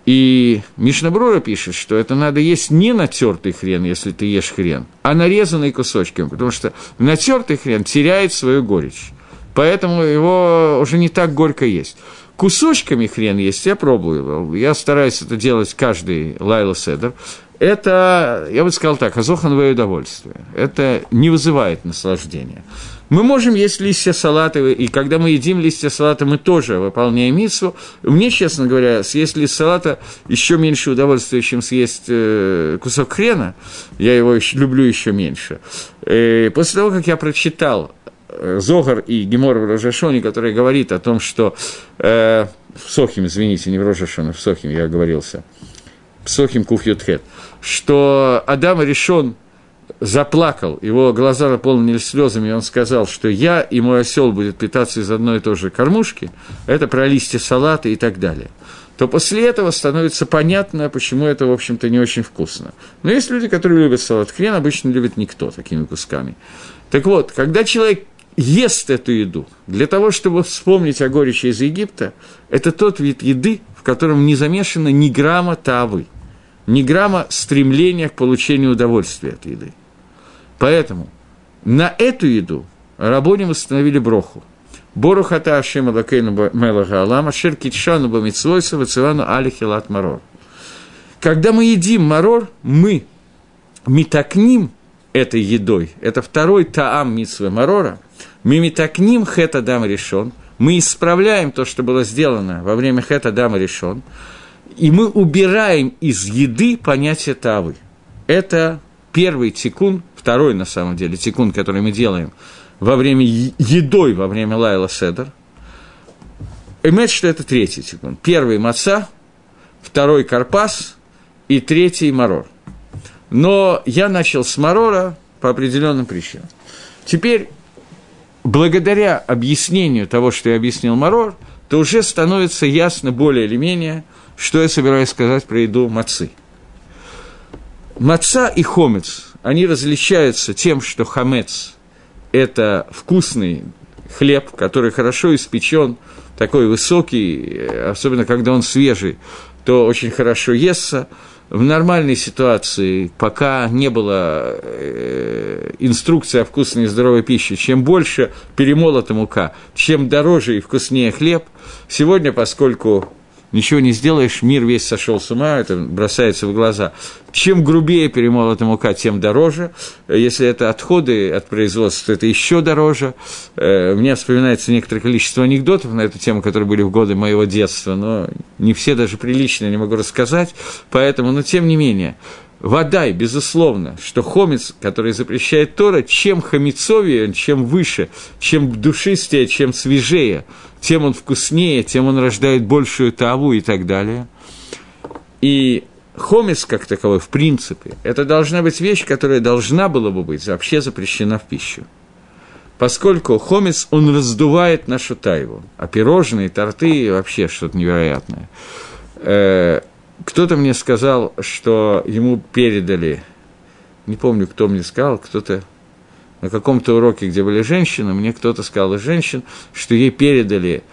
И Мишнабрура пишет, что это надо есть не натертый хрен, если ты ешь хрен, а нарезанный кусочками, потому что натертый хрен теряет свою горечь. Поэтому его уже не так горько есть. Кусочками хрен есть, я пробую. Я стараюсь это делать каждый лайла седер это, я бы сказал так, азохановое удовольствие. Это не вызывает наслаждения. Мы можем есть листья салата, и когда мы едим листья салата, мы тоже выполняем миссу. Мне, честно говоря, съесть лист салата еще меньше удовольствия, чем съесть э, кусок хрена. Я его люблю еще меньше. И э, после того, как я прочитал Зогар и Гемор в Рожашоне, который говорит о том, что... Э, в Сохим, извините, не в Рожашоне, в Сохим я оговорился – Псохим Куфьютхет, что Адам решен заплакал, его глаза наполнились слезами, и он сказал, что я и мой осел будет питаться из одной и той же кормушки, это про листья салата и так далее то после этого становится понятно, почему это, в общем-то, не очень вкусно. Но есть люди, которые любят салат хрен, обычно любит никто такими кусками. Так вот, когда человек ест эту еду для того, чтобы вспомнить о горечи из Египта, это тот вид еды, в котором не замешано ни грамма тавы, ни грамма стремления к получению удовольствия от еды. Поэтому на эту еду рабони восстановили броху. Борухата Ашем Алакейну Мелаха Алама, Китшану Бамитсвойса, Вацивану Алихилат Марор. Когда мы едим марор, мы метакним этой едой, это второй таам митсвы марора, мы метакним хета дам решен – мы исправляем то, что было сделано во время Хета Дама решен, и мы убираем из еды понятие тавы. Это первый тикун, второй на самом деле тикун, который мы делаем во время едой, во время Лайла Седер. Имеет, что это третий тикун. Первый маца, второй карпас и третий марор. Но я начал с марора по определенным причинам. Теперь благодаря объяснению того, что я объяснил Марор, то уже становится ясно более или менее, что я собираюсь сказать про еду мацы. Маца и хомец, они различаются тем, что хамец – это вкусный хлеб, который хорошо испечен, такой высокий, особенно когда он свежий, то очень хорошо естся – в нормальной ситуации, пока не было э, инструкции о вкусной и здоровой пище, чем больше перемолота мука, чем дороже и вкуснее хлеб, сегодня, поскольку ничего не сделаешь, мир весь сошел с ума, это бросается в глаза. Чем грубее перемолота мука, тем дороже. Если это отходы от производства, это еще дороже. Э, мне вспоминается некоторое количество анекдотов на эту тему, которые были в годы моего детства, но не все даже приличные, не могу рассказать. Поэтому, но тем не менее, Вода, безусловно, что хомец, который запрещает Тора, чем хомецовее, чем выше, чем душистее, чем свежее, тем он вкуснее, тем он рождает большую таву и так далее. И хомец как таковой, в принципе, это должна быть вещь, которая должна была бы быть вообще запрещена в пищу. Поскольку хомец, он раздувает нашу тайву, а пирожные, торты вообще что-то невероятное. Э, кто-то мне сказал, что ему передали не помню, кто мне сказал, кто-то на каком-то уроке, где были женщины, мне кто-то сказал из женщин, что ей передали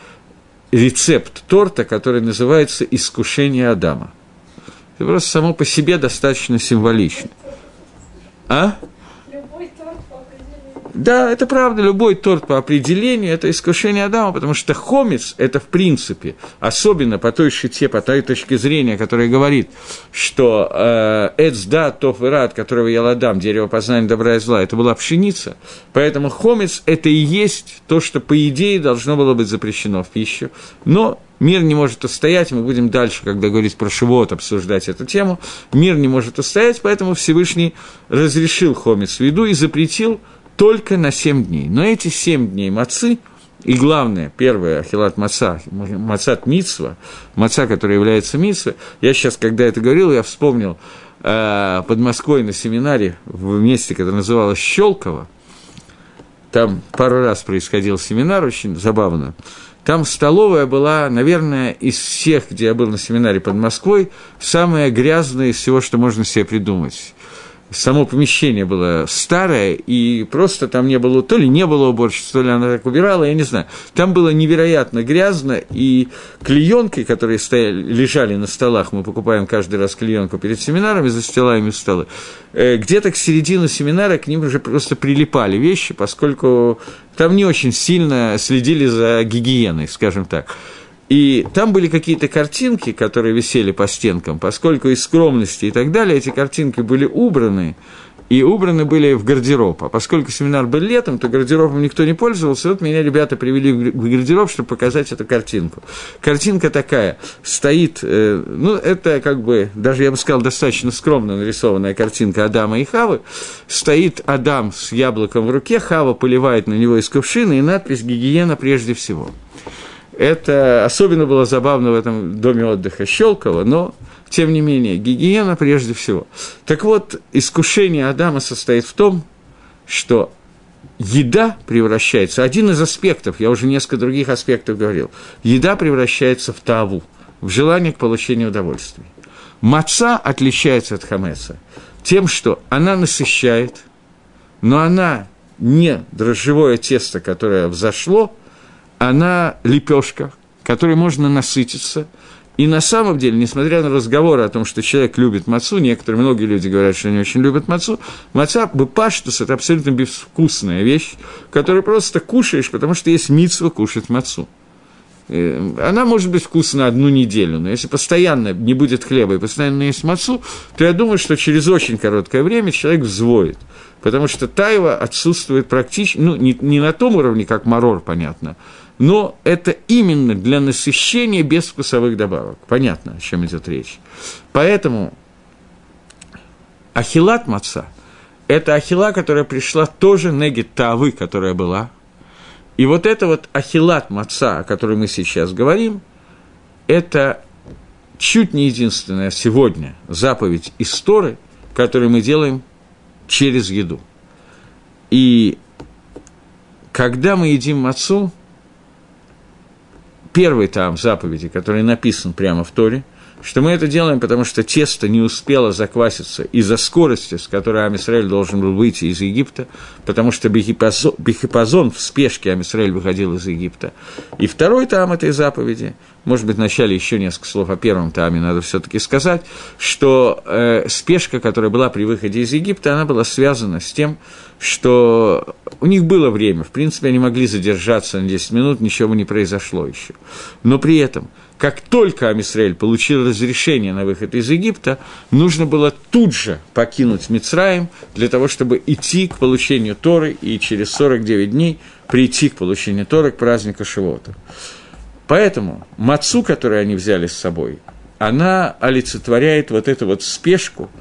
рецепт торта, который называется «Искушение Адама». Это просто само по себе достаточно символично. А? Да, это правда, любой торт по определению – это искушение Адама, потому что хомец – это в принципе, особенно по той шите, по той точке зрения, которая говорит, что э, «эцда тов и рад», которого я ладам, дерево познания добра и зла, это была пшеница, поэтому хомец – это и есть то, что, по идее, должно было быть запрещено в пищу, но Мир не может устоять, мы будем дальше, когда говорить про Шивот, обсуждать эту тему. Мир не может устоять, поэтому Всевышний разрешил хомец в виду и запретил только на 7 дней. Но эти 7 дней мацы, и главное, первое, ахилат маца, мацат мицва, маца, который является мицва, я сейчас, когда это говорил, я вспомнил э, под Москвой на семинаре в месте, которое называлось Щелково, там пару раз происходил семинар, очень забавно. Там столовая была, наверное, из всех, где я был на семинаре под Москвой, самая грязная из всего, что можно себе придумать само помещение было старое, и просто там не было, то ли не было уборщицы, то ли она так убирала, я не знаю. Там было невероятно грязно, и клеенки, которые стояли, лежали на столах, мы покупаем каждый раз клеенку перед семинарами, застилаем столы, э, где-то к середине семинара к ним уже просто прилипали вещи, поскольку там не очень сильно следили за гигиеной, скажем так. И там были какие-то картинки, которые висели по стенкам, поскольку из скромности и так далее эти картинки были убраны, и убраны были в гардероб. А поскольку семинар был летом, то гардеробом никто не пользовался, вот меня ребята привели в гардероб, чтобы показать эту картинку. Картинка такая, стоит, э, ну, это как бы, даже я бы сказал, достаточно скромно нарисованная картинка Адама и Хавы. Стоит Адам с яблоком в руке, Хава поливает на него из кувшина, и надпись «Гигиена прежде всего». Это особенно было забавно в этом доме отдыха Щелково, но, тем не менее, гигиена прежде всего. Так вот, искушение Адама состоит в том, что еда превращается, один из аспектов, я уже несколько других аспектов говорил, еда превращается в таву, в желание к получению удовольствия. Маца отличается от хамеса тем, что она насыщает, но она не дрожжевое тесто, которое взошло – она лепешка, которой можно насытиться. И на самом деле, несмотря на разговоры о том, что человек любит мацу, некоторые, многие люди говорят, что они очень любят мацу, маца, бепаштус – это абсолютно безвкусная вещь, которую просто кушаешь, потому что есть митсва кушать мацу. Э, она может быть вкусна одну неделю, но если постоянно не будет хлеба и постоянно есть мацу, то я думаю, что через очень короткое время человек взвоет. Потому что тайва отсутствует практически, ну, не, не на том уровне, как марор, понятно, но это именно для насыщения без вкусовых добавок. Понятно, о чем идет речь. Поэтому ахилат маца – это ахила, которая пришла тоже негит тавы, которая была. И вот это вот ахилат маца, о которой мы сейчас говорим, это чуть не единственная сегодня заповедь истории, которую мы делаем через еду. И когда мы едим мацу, первый там заповеди, который написан прямо в Торе, что мы это делаем, потому что тесто не успело закваситься из-за скорости, с которой Амисраэль должен был выйти из Египта, потому что Бехипазон в спешке Амисраэль выходил из Египта. И второй там этой заповеди, может быть, вначале еще несколько слов о первом таме надо все-таки сказать, что э, спешка, которая была при выходе из Египта, она была связана с тем, что у них было время, в принципе, они могли задержаться на 10 минут, ничего не произошло еще. Но при этом, как только Амисраэль получил разрешение на выход из Египта, нужно было тут же покинуть Мицраем для того, чтобы идти к получению Торы и через 49 дней прийти к получению Торы к празднику Шивота. Поэтому мацу, которую они взяли с собой, она олицетворяет вот эту вот спешку –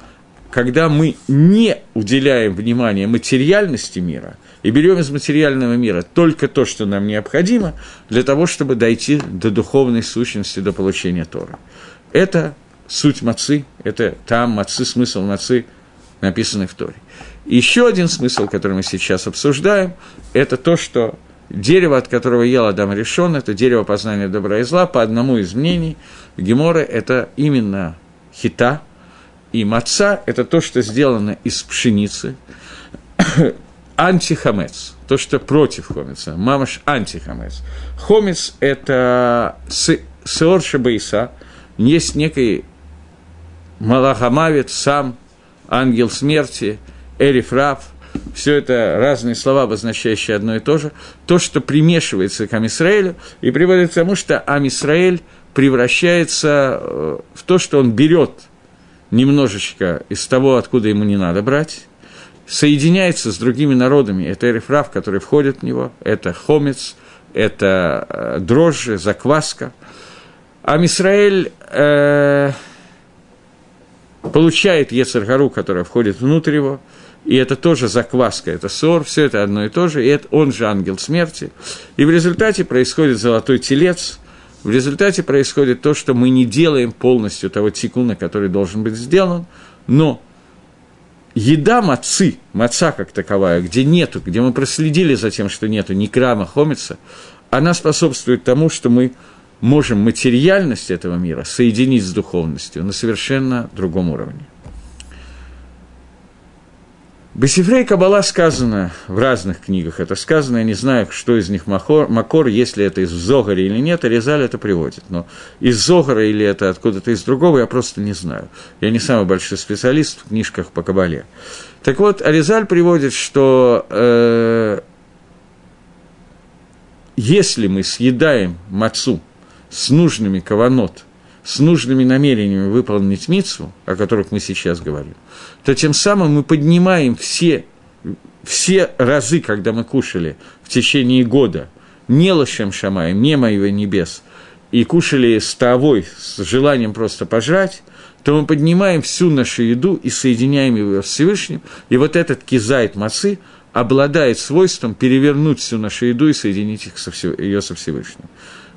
когда мы не уделяем внимания материальности мира и берем из материального мира только то, что нам необходимо, для того, чтобы дойти до духовной сущности, до получения Тора. Это суть мацы, это там мацы, смысл мацы, написанный в Торе. Еще один смысл, который мы сейчас обсуждаем, это то, что дерево, от которого ел Адам решен, это дерево познания добра и зла, по одному из мнений Гемора, это именно хита – и маца – это то, что сделано из пшеницы, антихамец, то, что против хомица, мамаш антихамец. Хомец – это сеор шабейса, есть некий малахамавец, сам, ангел смерти, эрифраф, все это разные слова, обозначающие одно и то же, то, что примешивается к Амисраэлю, и приводит к тому, что Амисраэль превращается э, в то, что он берет немножечко из того, откуда ему не надо брать, соединяется с другими народами. Это эрифрав, который входит в него, это хомец, это э, дрожжи, закваска. А Мисраэль э, получает Ецаргару, которая входит внутрь его, и это тоже закваска, это сор, все это одно и то же, и это, он же ангел смерти. И в результате происходит золотой телец, в результате происходит то, что мы не делаем полностью того тикуна, который должен быть сделан, но еда мацы, маца как таковая, где нету, где мы проследили за тем, что нету ни крама хомица, она способствует тому, что мы можем материальность этого мира соединить с духовностью на совершенно другом уровне. Бесифрей Кабала сказано в разных книгах, это сказано, я не знаю, что из них Макор, Макор если это из Зогара или нет, Аризаль это приводит, но из Зогара или это откуда-то из другого, я просто не знаю. Я не самый большой специалист в книжках по Кабале. Так вот, Аризаль приводит, что э, если мы съедаем мацу с нужными каванот, с нужными намерениями выполнить мицу, о которых мы сейчас говорим, то тем самым мы поднимаем все, все разы, когда мы кушали в течение года, не лошем шамаем, не моего небес, и кушали с тавой, с желанием просто пожрать, то мы поднимаем всю нашу еду и соединяем ее с Всевышним, и вот этот кизайт мацы обладает свойством перевернуть всю нашу еду и соединить их со, ее со Всевышним.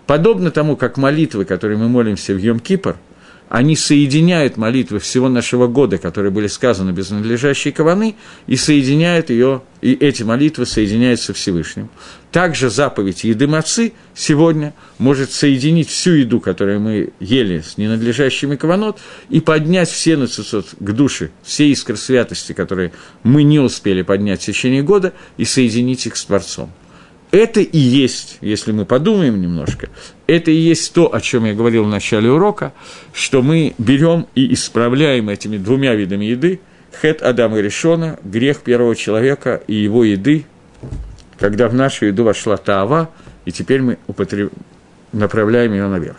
Подобно тому, как молитвы, которые мы молимся в Йом-Кипр – они соединяют молитвы всего нашего года, которые были сказаны без надлежащей каваны, и соединяют ее, и эти молитвы соединяются Всевышним. Также заповедь еды мацы сегодня может соединить всю еду, которую мы ели с ненадлежащими каванот, и поднять все нацисот к душе, все искры святости, которые мы не успели поднять в течение года, и соединить их с Творцом это и есть, если мы подумаем немножко, это и есть то, о чем я говорил в начале урока, что мы берем и исправляем этими двумя видами еды хет Адама и Решона, грех первого человека и его еды, когда в нашу еду вошла Таава, и теперь мы употреб... направляем ее наверх.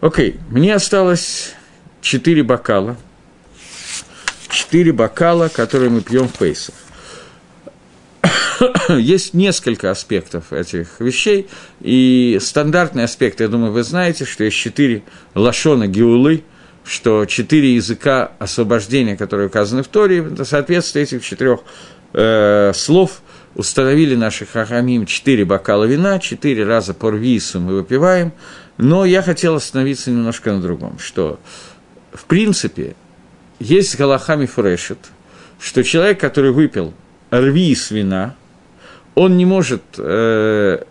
Окей, мне осталось четыре бокала, четыре бокала, которые мы пьем в Пейсах. есть несколько аспектов этих вещей, и стандартный аспект, я думаю, вы знаете, что есть четыре лашона геулы, что четыре языка освобождения, которые указаны в Торе, это соответствие этих четырех э, слов установили наши хахамим четыре бокала вина, четыре раза по рвису мы выпиваем, но я хотел остановиться немножко на другом, что, в принципе, есть галахами фрешет, что человек, который выпил рви вина, он не может, э,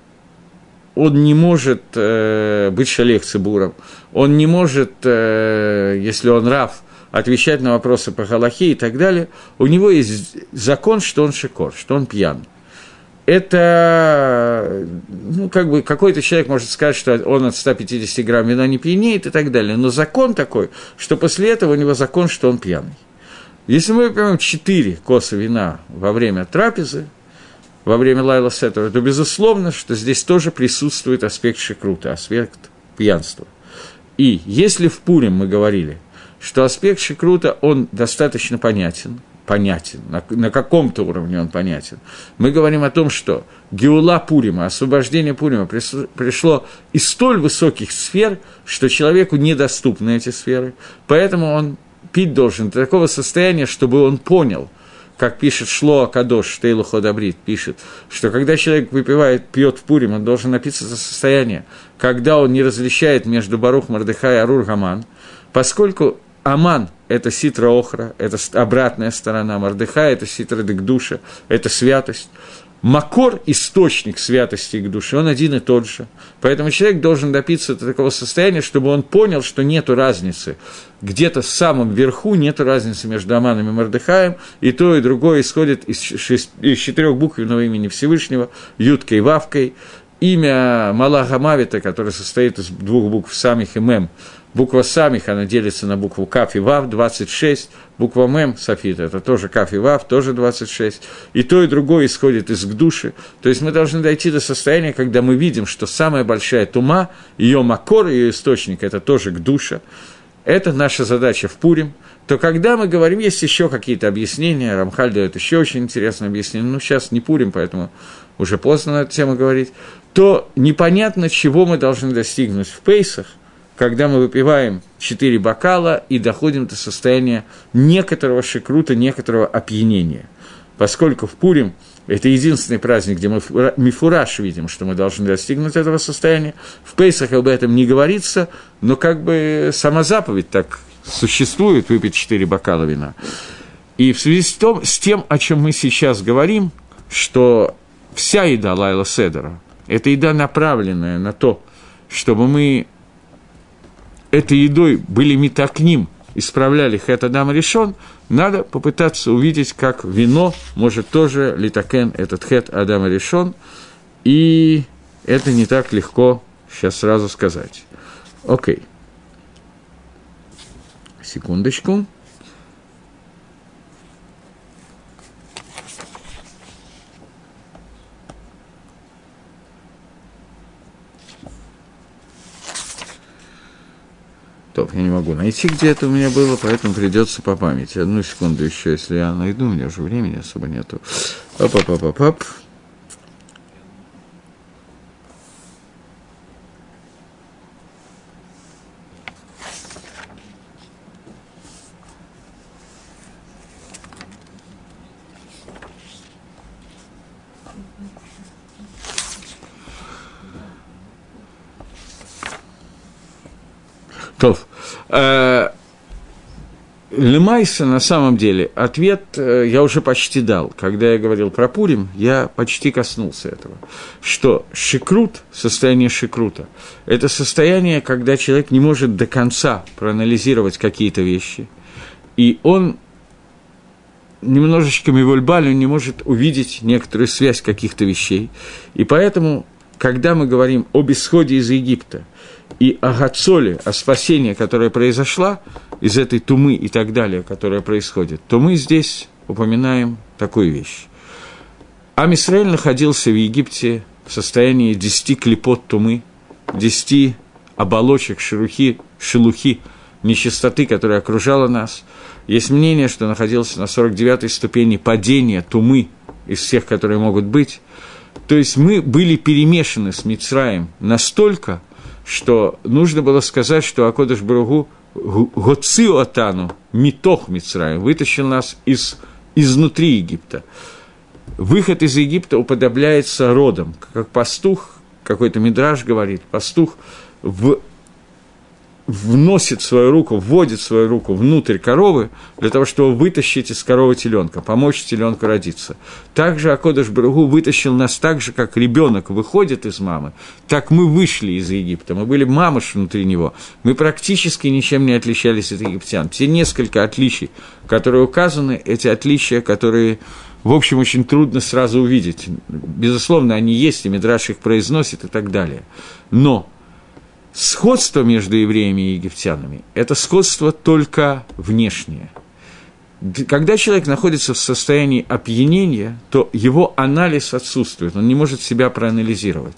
он не может э, быть шалех цибуром, он не может, э, если он рав, отвечать на вопросы по Галахе и так далее. У него есть закон, что он шикор, что он пьян. Это, ну, как бы, какой-то человек может сказать, что он от 150 грамм вина не пьянеет и так далее, но закон такой, что после этого у него закон, что он пьяный. Если мы выпьем 4 коса вина во время трапезы, во время Лайла Сеттера, то безусловно, что здесь тоже присутствует аспект шикрута, аспект пьянства. И если в Пурим мы говорили, что аспект шикрута, он достаточно понятен, понятен, на, на каком-то уровне он понятен. Мы говорим о том, что Геула Пурима, освобождение Пурима пришло из столь высоких сфер, что человеку недоступны эти сферы, поэтому он пить должен до такого состояния, чтобы он понял – как пишет Шло Акадош, Тейлу Ходабрит, пишет, что когда человек выпивает, пьет в Пурим, он должен напиться за состояние, когда он не различает между Барух, Мардыхай и Арур Гаман, поскольку Аман – это ситра охра, это обратная сторона, Мардыхай – это ситра декдуша, это святость, Макор, источник святости к душе, он один и тот же. Поэтому человек должен допиться до такого состояния, чтобы он понял, что нет разницы. Где-то в самом верху нет разницы между Аманом и Мордыхаем, и то, и другое исходит из, шесть, из четырех буквенного имени Всевышнего, Юткой и Вавкой. Имя Малаха Мавита, которое состоит из двух букв Самих и Мем, Буква Самих, она делится на букву Каф и Вав, 26. Буква Мем, Софита, это тоже Каф и Вав, тоже 26. И то, и другое исходит из души. То есть мы должны дойти до состояния, когда мы видим, что самая большая тума, ее макор, ее источник, это тоже к душе. Это наша задача в Пурим. То когда мы говорим, есть еще какие-то объяснения, Рамхаль дает еще очень интересное объяснение, ну сейчас не Пурим, поэтому уже поздно на эту тему говорить, то непонятно, чего мы должны достигнуть в Пейсах – когда мы выпиваем четыре бокала и доходим до состояния некоторого шикрута, некоторого опьянения. Поскольку в Пурим это единственный праздник, где мы мифураж видим, что мы должны достигнуть этого состояния. В Пейсах об этом не говорится, но как бы сама заповедь так существует, выпить четыре бокала вина. И в связи с, том, с тем, о чем мы сейчас говорим, что вся еда Лайла Седера, это еда, направленная на то, чтобы мы этой едой были метакним, исправляли хэт Адам решен, надо попытаться увидеть, как вино может тоже литакен этот хэт Адама решен, и это не так легко сейчас сразу сказать. Окей. Секундочку. То, я не могу найти, где это у меня было, поэтому придется по памяти. Одну секунду еще, если я найду, у меня уже времени особо нету. Оп-оп-оп-оп-оп. То, э, Лемайса, на самом деле, ответ э, я уже почти дал. Когда я говорил про Пурим, я почти коснулся этого. Что шикрут, состояние шикрута, это состояние, когда человек не может до конца проанализировать какие-то вещи. И он немножечко мивольбаль, он не может увидеть некоторую связь каких-то вещей. И поэтому, когда мы говорим об исходе из Египта – и о Гацоле, о спасении, которое произошло из этой тумы и так далее, которая происходит, то мы здесь упоминаем такую вещь. Амисраэль находился в Египте в состоянии десяти клепот тумы, десяти оболочек шелухи, шелухи, нечистоты, которая окружала нас. Есть мнение, что находился на 49-й ступени падения тумы из всех, которые могут быть. То есть мы были перемешаны с Мицраем настолько, что нужно было сказать, что Акодыш Бругу Гоцио Атану, Митох Мицраем, вытащил нас из, изнутри Египта. Выход из Египта уподобляется родом, как пастух, какой-то мидраж говорит, пастух в вносит свою руку, вводит свою руку внутрь коровы для того, чтобы вытащить из коровы теленка, помочь теленку родиться. Также Акодыш Барагу вытащил нас так же, как ребенок выходит из мамы, так мы вышли из Египта, мы были мамыш внутри него, мы практически ничем не отличались от египтян. Все несколько отличий, которые указаны, эти отличия, которые в общем, очень трудно сразу увидеть. Безусловно, они есть, и Мидраш их произносит и так далее. Но сходство между евреями и египтянами – это сходство только внешнее. Когда человек находится в состоянии опьянения, то его анализ отсутствует, он не может себя проанализировать.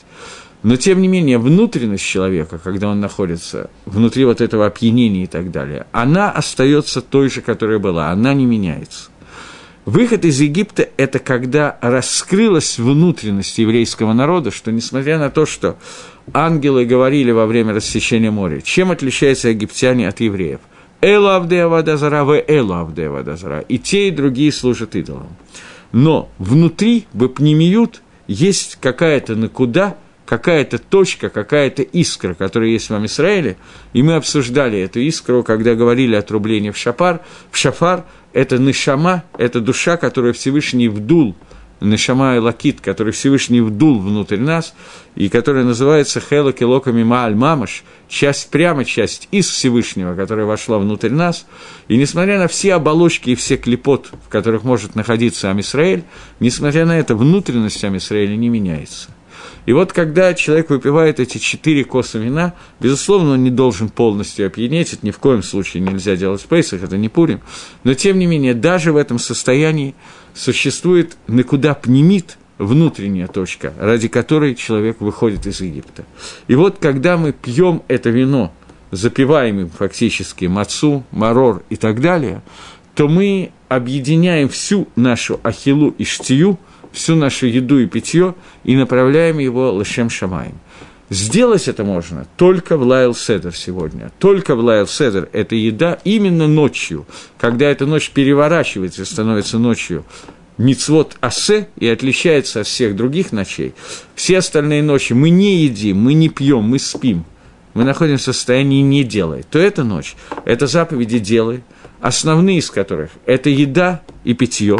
Но, тем не менее, внутренность человека, когда он находится внутри вот этого опьянения и так далее, она остается той же, которая была, она не меняется. Выход из Египта – это когда раскрылась внутренность еврейского народа, что, несмотря на то, что ангелы говорили во время рассечения моря, чем отличаются египтяне от евреев? Элу Авдея Вадазара, в Элу Авдея Вадазара. И те, и другие служат идолам. Но внутри, в Эпнемиют, есть какая-то накуда, какая-то точка, какая-то искра, которая есть в Израиле, и мы обсуждали эту искру, когда говорили о трублении в шапар, в шафар, это нишама, это душа, которую Всевышний вдул Нешама и Лакит, который Всевышний вдул внутрь нас, и которая называется Хела Келоками Мааль Мамаш, часть, прямо часть из Всевышнего, которая вошла внутрь нас, и несмотря на все оболочки и все клепот, в которых может находиться Амисраэль, несмотря на это, внутренность Амисраэля не меняется. И вот когда человек выпивает эти четыре коса вина, безусловно, он не должен полностью опьянеть, это ни в коем случае нельзя делать в Пейсах, это не Пурим, но тем не менее, даже в этом состоянии существует накуда пнемит, внутренняя точка, ради которой человек выходит из Египта. И вот когда мы пьем это вино, запиваем им фактически мацу, марор и так далее, то мы объединяем всю нашу ахилу и штию – всю нашу еду и питье и направляем его лошем шамаем. Сделать это можно только в Лайл Седер сегодня. Только в Лайл Седер – это еда именно ночью, когда эта ночь переворачивается и становится ночью Мицвод Асе и отличается от всех других ночей. Все остальные ночи мы не едим, мы не пьем, мы спим. Мы находимся в состоянии не делать. То эта ночь – это заповеди делай, основные из которых – это еда и питье,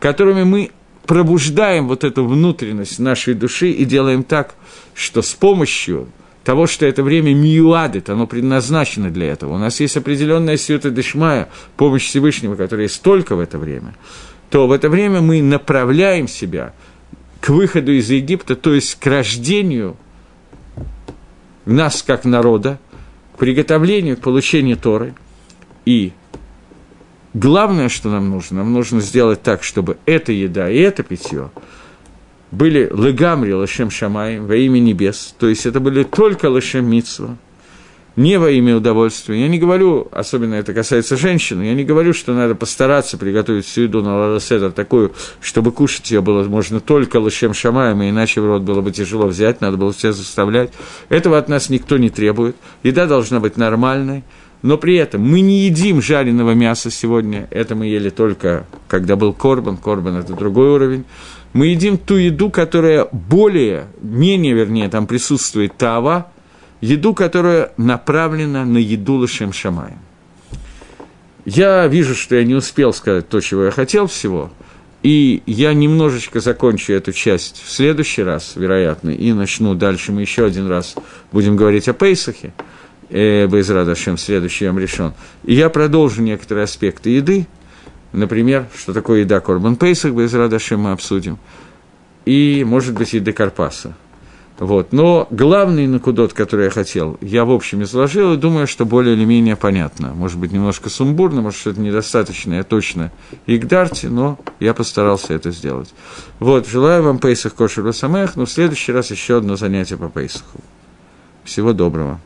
которыми мы пробуждаем вот эту внутренность нашей души и делаем так, что с помощью того, что это время миюадит, оно предназначено для этого. У нас есть определенная сюта дешмая, помощь Всевышнего, которая есть только в это время, то в это время мы направляем себя к выходу из Египта, то есть к рождению нас как народа, к приготовлению, к получению Торы и Главное, что нам нужно, нам нужно сделать так, чтобы эта еда и это питье были легамри лашем шамай во имя небес, то есть это были только лашем митсва, не во имя удовольствия. Я не говорю, особенно это касается женщин, я не говорю, что надо постараться приготовить всю еду на ладоседр такую, чтобы кушать ее было можно только лошем шамаем, иначе в рот было бы тяжело взять, надо было все заставлять. Этого от нас никто не требует. Еда должна быть нормальной, но при этом мы не едим жареного мяса сегодня, это мы ели только, когда был корбан, корбан – это другой уровень. Мы едим ту еду, которая более, менее, вернее, там присутствует тава, еду, которая направлена на еду лошем шамаем. Я вижу, что я не успел сказать то, чего я хотел всего, и я немножечко закончу эту часть в следующий раз, вероятно, и начну дальше, мы еще один раз будем говорить о Пейсахе – Безрадашем, следующий Йом решен. И я продолжу некоторые аспекты еды, например, что такое еда Корбан Пейсах, Безрадашем мы обсудим, и, может быть, еды Карпаса. Вот. Но главный накудот, который я хотел, я в общем изложил, и думаю, что более или менее понятно. Может быть, немножко сумбурно, может, что-то я точно игдарти, но я постарался это сделать. Вот, желаю вам Пейсах Кошер Самех, но в следующий раз еще одно занятие по Пейсаху. Всего доброго.